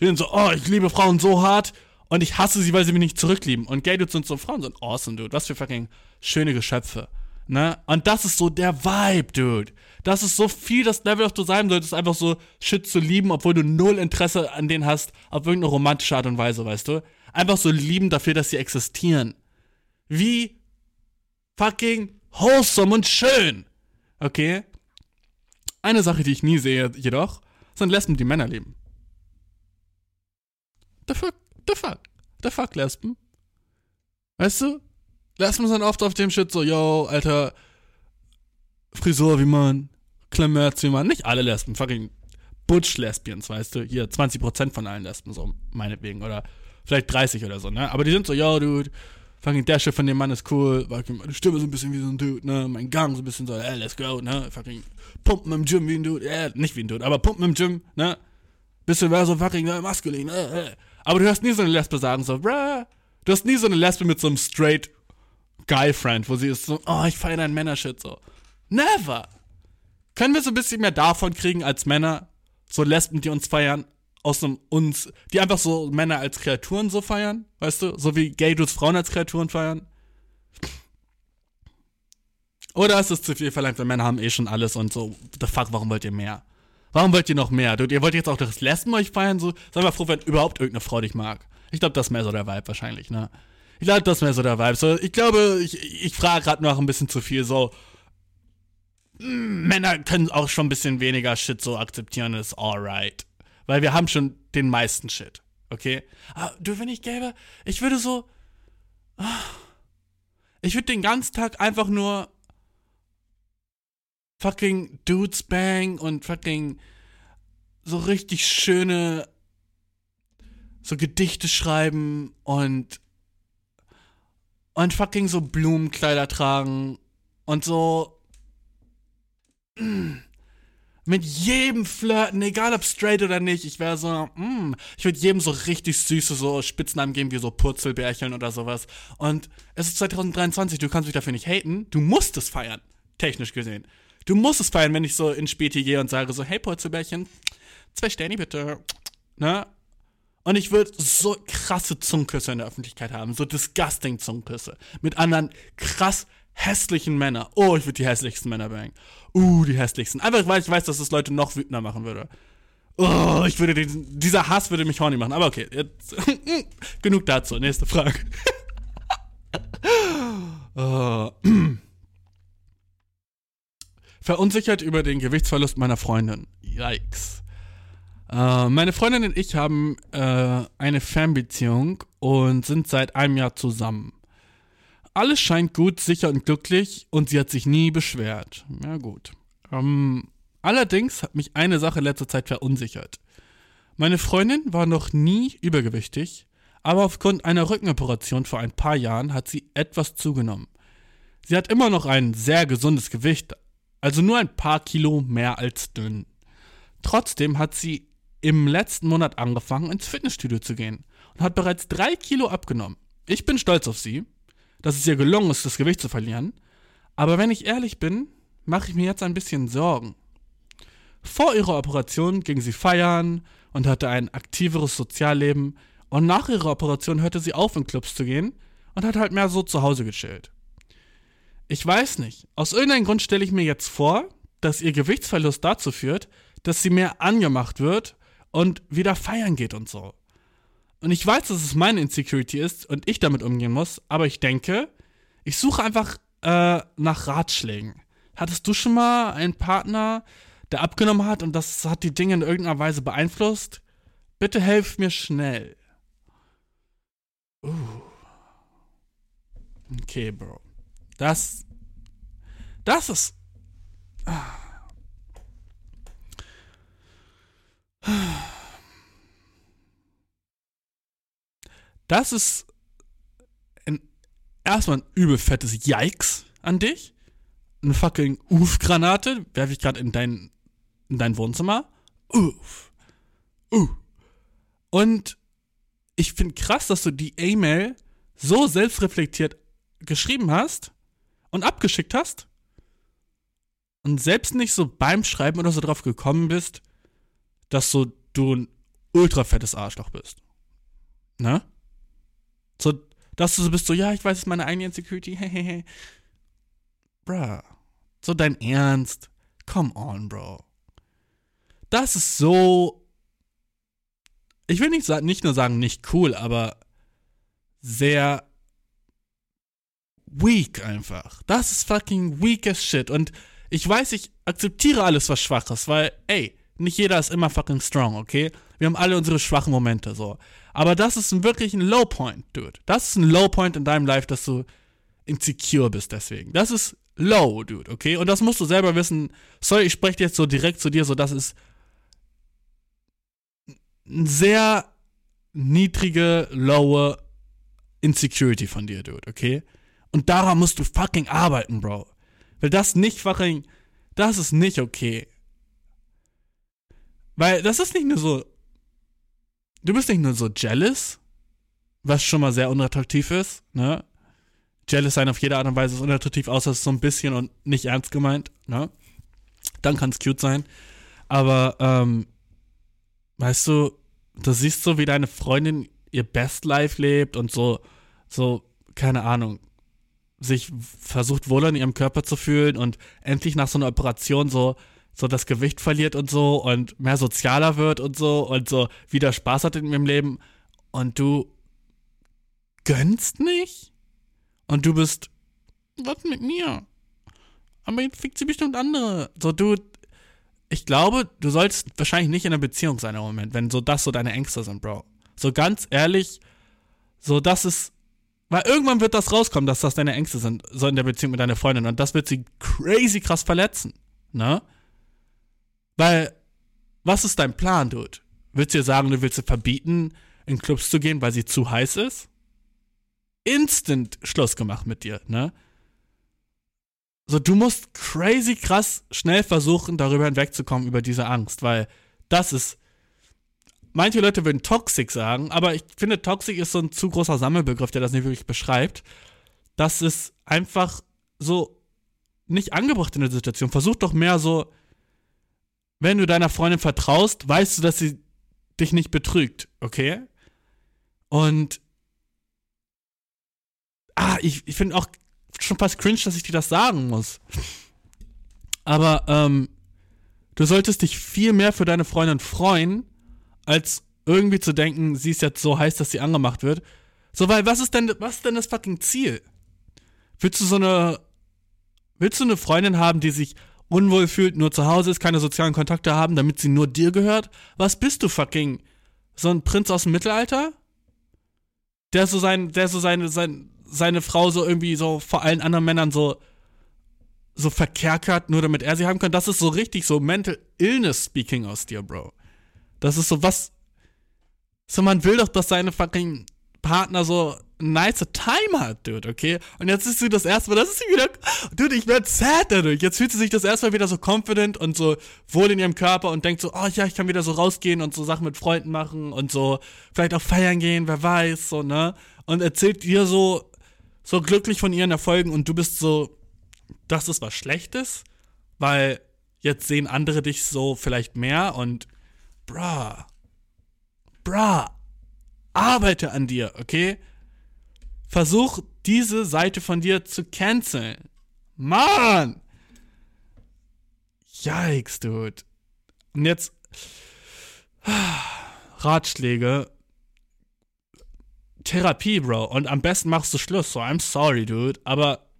Speaker 1: Die sind so, oh, ich liebe Frauen so hart und ich hasse sie, weil sie mich nicht zurücklieben. Und Gay Dudes sind so, Frauen sind awesome, dude. Was für fucking schöne Geschöpfe. Ne? Und das ist so der Vibe, dude. Das ist so viel das Level, auf du sein solltest, einfach so Shit zu lieben, obwohl du null Interesse an denen hast, auf irgendeine romantische Art und Weise, weißt du? Einfach so lieben dafür, dass sie existieren. Wie fucking wholesome und schön. Okay? Eine Sache, die ich nie sehe, jedoch, sind Lesben, die Männer lieben. The fuck, the fuck, the fuck, Lesben. Weißt du? Lesben sind oft auf dem Shit so, yo, Alter, Frisur wie man, Klammerz wie man. Nicht alle Lesben, fucking Butch-Lesbians, weißt du? Hier, 20% von allen Lesben, so, meinetwegen. Oder vielleicht 30 oder so, ne? Aber die sind so, yo, Dude, fucking der Shit von dem Mann ist cool, fucking meine Stimme so ein bisschen wie so ein Dude, ne? Mein Gang so ein bisschen so, ey, let's go, ne? Fucking pumpen im Gym wie ein Dude, äh, nicht wie ein Dude, aber pumpen im Gym, ne? Bisschen mehr so fucking äh, maskulin, äh. Aber du hörst nie so eine Lesbe sagen, so, bruh. Du hast nie so eine Lesbe mit so einem straight Guy-Friend, wo sie ist so, oh, ich feiere deinen Männershit, so. Never! Können wir so ein bisschen mehr davon kriegen als Männer? So Lesben, die uns feiern, aus einem uns, die einfach so Männer als Kreaturen so feiern, weißt du? So wie Gay Dudes Frauen als Kreaturen feiern. Oder ist es zu viel verlangt, weil Männer haben eh schon alles und so, the fuck, warum wollt ihr mehr? Warum wollt ihr noch mehr? Dude, ihr wollt jetzt auch das Lesben euch feiern, so, sei mal froh, wenn überhaupt irgendeine Frau dich mag. Ich glaube, das ist mehr so der Vibe wahrscheinlich, ne? Ich glaube, das ist mehr so der Vibe. So, ich glaube, ich, ich frage gerade noch ein bisschen zu viel, so, mm, Männer können auch schon ein bisschen weniger Shit so akzeptieren, ist alright. Weil wir haben schon den meisten Shit, okay? Aber du, wenn ich gäbe, ich würde so, ah, ich würde den ganzen Tag einfach nur fucking Dudes bang und fucking so richtig schöne so Gedichte schreiben und und fucking so Blumenkleider tragen und so mm, mit jedem flirten, egal ob straight oder nicht. Ich wäre so, mm, ich würde jedem so richtig süße so Spitznamen geben, wie so Purzelbärchen oder sowas. Und es ist 2023, du kannst mich dafür nicht haten. Du musst es feiern, technisch gesehen. Du musst es feiern, wenn ich so in Späti gehe und sage so, hey Purzelbärchen, zwei Sterne bitte. Ne? Und ich würde so krasse Zungenküsse in der Öffentlichkeit haben, so disgusting Zungenküsse. Mit anderen krass hässlichen Männern. Oh, ich würde die hässlichsten Männer bangen. Uh, die hässlichsten. Einfach weil ich weiß, dass das Leute noch wütender machen würde. Oh, ich würde den, dieser Hass würde mich horny machen. Aber okay, jetzt genug dazu. Nächste Frage. oh. Verunsichert über den Gewichtsverlust meiner Freundin. Yikes. Äh, meine Freundin und ich haben äh, eine Fernbeziehung und sind seit einem Jahr zusammen. Alles scheint gut, sicher und glücklich und sie hat sich nie beschwert. Ja gut. Ähm, allerdings hat mich eine Sache in letzter Zeit verunsichert. Meine Freundin war noch nie übergewichtig, aber aufgrund einer Rückenoperation vor ein paar Jahren hat sie etwas zugenommen. Sie hat immer noch ein sehr gesundes Gewicht, also nur ein paar Kilo mehr als dünn. Trotzdem hat sie im letzten Monat angefangen, ins Fitnessstudio zu gehen und hat bereits drei Kilo abgenommen. Ich bin stolz auf sie, dass es ihr gelungen ist, das Gewicht zu verlieren, aber wenn ich ehrlich bin, mache ich mir jetzt ein bisschen Sorgen. Vor ihrer Operation ging sie feiern und hatte ein aktiveres Sozialleben und nach ihrer Operation hörte sie auf, in Clubs zu gehen und hat halt mehr so zu Hause gechillt. Ich weiß nicht, aus irgendeinem Grund stelle ich mir jetzt vor, dass ihr Gewichtsverlust dazu führt, dass sie mehr angemacht wird und wieder feiern geht und so. Und ich weiß, dass es meine Insecurity ist und ich damit umgehen muss, aber ich denke, ich suche einfach äh, nach Ratschlägen. Hattest du schon mal einen Partner, der abgenommen hat und das hat die Dinge in irgendeiner Weise beeinflusst? Bitte helf mir schnell. Uh. Okay, Bro. Das. Das ist. Ah. Das ist ein, erstmal ein übel fettes Yikes an dich. Eine fucking Uff-Granate werfe ich gerade in dein, in dein Wohnzimmer. Uff. Uh. Und ich finde krass, dass du die E-Mail so selbstreflektiert geschrieben hast und abgeschickt hast und selbst nicht so beim Schreiben oder so drauf gekommen bist, dass so du ein ultra fettes Arschloch bist. Ne? So, dass du so bist, so, ja, ich weiß, es ist meine eigene Insecurity, hehehe. Bruh. So dein Ernst. Come on, Bro. Das ist so. Ich will nicht, nicht nur sagen, nicht cool, aber sehr weak einfach. Das ist fucking weak as shit. Und ich weiß, ich akzeptiere alles, was schwach ist, weil, ey, nicht jeder ist immer fucking strong, okay? Wir haben alle unsere schwachen Momente, so. Aber das ist ein, wirklich ein Low Point, Dude. Das ist ein Low Point in deinem Life, dass du insecure bist deswegen. Das ist low, Dude, okay? Und das musst du selber wissen. Sorry, ich spreche jetzt so direkt zu dir, so das ist eine sehr niedrige, lowe Insecurity von dir, Dude, okay? Und daran musst du fucking arbeiten, Bro. Weil das nicht fucking, das ist nicht okay. Weil das ist nicht nur so, du bist nicht nur so jealous, was schon mal sehr unattraktiv ist, ne? Jealous sein auf jede Art und Weise ist unattraktiv, außer es ist so ein bisschen und nicht ernst gemeint, ne? Dann kann es cute sein. Aber, ähm, weißt du, du siehst so, wie deine Freundin ihr Best Life lebt und so, so, keine Ahnung, sich versucht wohl in ihrem Körper zu fühlen und endlich nach so einer Operation so so das Gewicht verliert und so und mehr sozialer wird und so und so wieder Spaß hat in ihrem Leben und du gönnst nicht und du bist was mit mir? Aber jetzt fickt sie bestimmt andere. So du ich glaube, du sollst wahrscheinlich nicht in einer Beziehung sein im Moment, wenn so das so deine Ängste sind, Bro. So ganz ehrlich, so das ist weil irgendwann wird das rauskommen, dass das deine Ängste sind, so in der Beziehung mit deiner Freundin. Und das wird sie crazy krass verletzen. Ne? Weil, was ist dein Plan, Dude? Willst du ihr sagen, du willst sie verbieten, in Clubs zu gehen, weil sie zu heiß ist? Instant Schluss gemacht mit dir, ne? so, du musst crazy krass schnell versuchen, darüber hinwegzukommen, über diese Angst, weil das ist. Manche Leute würden toxic sagen, aber ich finde, toxic ist so ein zu großer Sammelbegriff, der das nicht wirklich beschreibt. Das ist einfach so nicht angebracht in der Situation. Versuch doch mehr so, wenn du deiner Freundin vertraust, weißt du, dass sie dich nicht betrügt, okay? Und ah, ich, ich finde auch schon fast cringe, dass ich dir das sagen muss. Aber ähm, du solltest dich viel mehr für deine Freundin freuen, als irgendwie zu denken, sie ist jetzt so heiß, dass sie angemacht wird. So, weil was ist denn, was ist denn das fucking Ziel? Willst du so eine, willst du eine Freundin haben, die sich unwohl fühlt, nur zu Hause ist, keine sozialen Kontakte haben, damit sie nur dir gehört? Was bist du fucking? So ein Prinz aus dem Mittelalter? Der so sein, der so seine, sein, seine Frau so irgendwie so vor allen anderen Männern so, so verkerkert, nur damit er sie haben kann. Das ist so richtig so Mental Illness speaking aus dir, Bro. Das ist so was. So, man will doch, dass seine fucking Partner so nice Time hat, dude, okay? Und jetzt ist sie das erste Mal, das ist sie wieder, dude, ich werd sad dadurch. Jetzt fühlt sie sich das erste Mal wieder so confident und so wohl in ihrem Körper und denkt so, oh ja, ich kann wieder so rausgehen und so Sachen mit Freunden machen und so vielleicht auch feiern gehen, wer weiß, so, ne? Und erzählt dir so, so glücklich von ihren Erfolgen und du bist so, das ist was Schlechtes, weil jetzt sehen andere dich so vielleicht mehr und bruh, bruh, arbeite an dir, okay? Versuch diese Seite von dir zu canceln. Mann! Yikes, dude. Und jetzt Ratschläge. Therapie, Bro. Und am besten machst du Schluss. So, I'm sorry, dude. Aber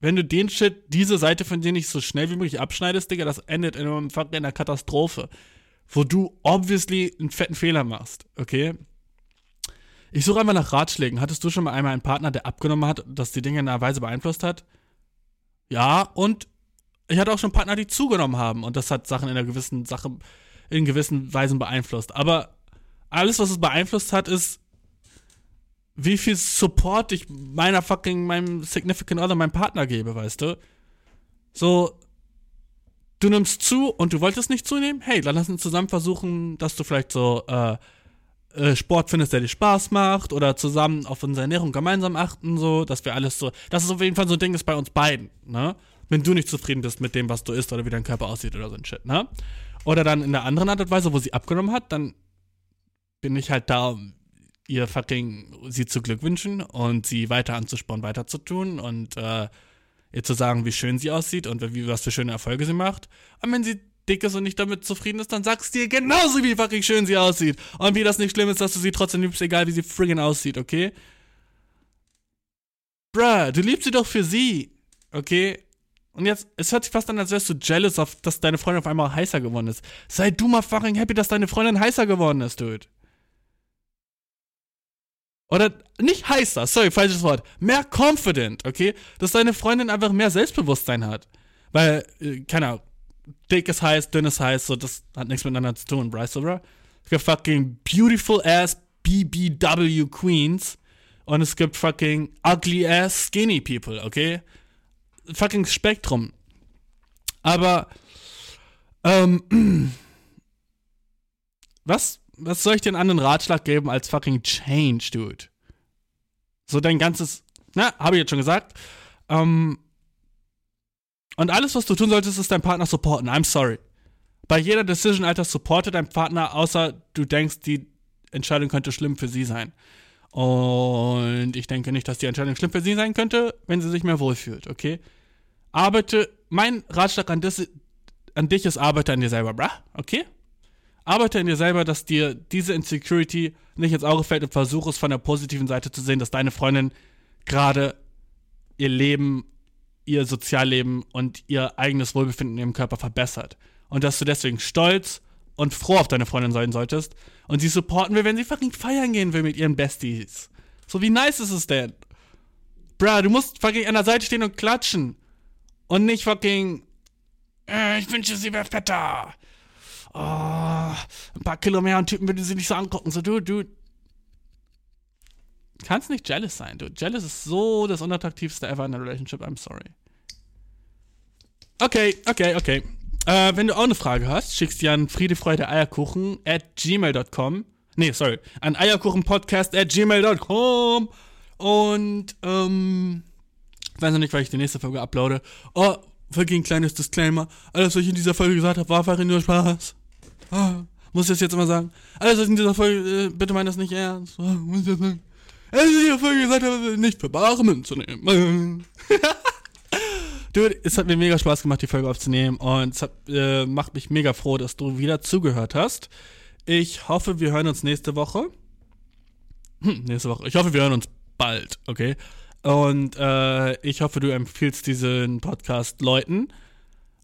Speaker 1: wenn du den Shit, diese Seite von dir nicht so schnell wie möglich abschneidest, Digga, das endet in, einem, in einer Katastrophe. Wo du obviously einen fetten Fehler machst, okay? Ich suche einfach nach Ratschlägen. Hattest du schon mal einmal einen Partner, der abgenommen hat, das die Dinge in einer Weise beeinflusst hat? Ja, und ich hatte auch schon Partner, die zugenommen haben und das hat Sachen in einer gewissen Sache, in gewissen Weisen beeinflusst. Aber alles, was es beeinflusst hat, ist, wie viel Support ich meiner fucking, meinem Significant Other, meinem Partner gebe, weißt du? So, du nimmst zu und du wolltest nicht zunehmen? Hey, dann lass uns zusammen versuchen, dass du vielleicht so, äh, äh, Sport findest, der dir Spaß macht oder zusammen auf unsere Ernährung gemeinsam achten, so, dass wir alles so, das ist auf jeden Fall so ein Ding ist bei uns beiden, ne? Wenn du nicht zufrieden bist mit dem, was du isst oder wie dein Körper aussieht oder so ein Shit, ne? Oder dann in der anderen Art und Weise, wo sie abgenommen hat, dann bin ich halt da, um ihr fucking sie zu Glück wünschen und sie weiter anzuspornen, weiter zu tun und äh, ihr zu sagen, wie schön sie aussieht und wie, was für schöne Erfolge sie macht. Und wenn sie dick ist und nicht damit zufrieden ist, dann sagst dir genauso, wie fucking schön sie aussieht. Und wie das nicht schlimm ist, dass du sie trotzdem liebst, egal wie sie friggin' aussieht, okay? Bruh, du liebst sie doch für sie, okay? Und jetzt, es hört sich fast an, als wärst du jealous, auf, dass deine Freundin auf einmal heißer geworden ist. Sei du mal fucking happy, dass deine Freundin heißer geworden ist, dude. Oder nicht heißer, sorry, falsches Wort. Mehr confident, okay? Dass deine Freundin einfach mehr Selbstbewusstsein hat. Weil, äh, keine Ahnung, dick ist heiß, dünn ist heiß, so, das hat nichts miteinander zu tun, Bryce, oder? Es gibt fucking beautiful ass BBW Queens und es gibt fucking ugly ass skinny people, okay? Fucking Spektrum. Aber, ähm, was, was soll ich dir einen anderen Ratschlag geben als fucking Change, dude? So dein ganzes, na, habe ich jetzt schon gesagt. Ähm, und alles, was du tun solltest, ist deinen Partner supporten. I'm sorry. Bei jeder Decision, Alter, supporte deinen Partner, außer du denkst, die Entscheidung könnte schlimm für sie sein. Und ich denke nicht, dass die Entscheidung schlimm für sie sein könnte, wenn sie sich mehr wohlfühlt, okay? Arbeite, mein Ratschlag an, das, an dich ist, arbeite an dir selber, bruh, okay? Arbeite an dir selber, dass dir diese Insecurity nicht ins Auge fällt und versuche es von der positiven Seite zu sehen, dass deine Freundin gerade ihr Leben ihr Sozialleben und ihr eigenes Wohlbefinden in ihrem Körper verbessert. Und dass du deswegen stolz und froh auf deine Freundin sein solltest und sie supporten will, wenn sie fucking feiern gehen will mit ihren Besties. So, wie nice ist es denn? Bruh, du musst fucking an der Seite stehen und klatschen. Und nicht fucking, äh, ich wünsche, sie wäre fetter. Oh, ein paar Kilo mehr und Typen würden sie nicht so angucken. So, du, du, kannst nicht jealous sein, du. Jealous ist so das unattraktivste ever in der Relationship. I'm sorry. Okay, okay, okay. Äh, wenn du auch eine Frage hast, schickst die an friedefreudeeierkuchen at gmail.com. Nee, sorry, an eierkuchenpodcast at gmail.com. Und, ähm, weiß noch nicht, weil ich die nächste Folge uploade. Oh, wirklich ein kleines Disclaimer. Alles, was ich in dieser Folge gesagt habe, war einfach nur Spaß. Ah, muss ich das jetzt immer sagen? Alles, was ich in dieser Folge, äh, bitte meine das nicht ernst. Ah, muss ich das sagen? Was ich in dieser Folge gesagt habe, nicht für bare Münze nehmen. Dude, es hat mir mega Spaß gemacht, die Folge aufzunehmen und es hat, äh, macht mich mega froh, dass du wieder zugehört hast. Ich hoffe, wir hören uns nächste Woche. Hm, nächste Woche. Ich hoffe, wir hören uns bald, okay? Und äh, ich hoffe, du empfiehlst diesen Podcast Leuten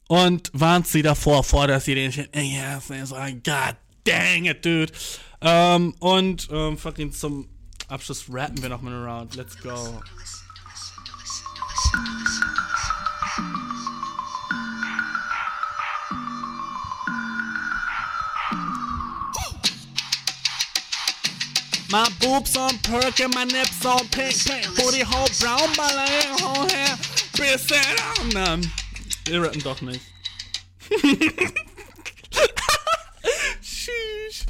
Speaker 1: und warnst sie davor, vor, dass sie den Shit, ja, yes, so, God dang it, dude. Ähm, und ähm, fucking zum Abschluss rappen wir nochmal eine Round. Let's go.
Speaker 2: My boobs on perk and my nips on pink, pink. Booty hole brown, my leg whole hair.
Speaker 1: Piss it on them. Wir rappen doch nicht. Tschüss.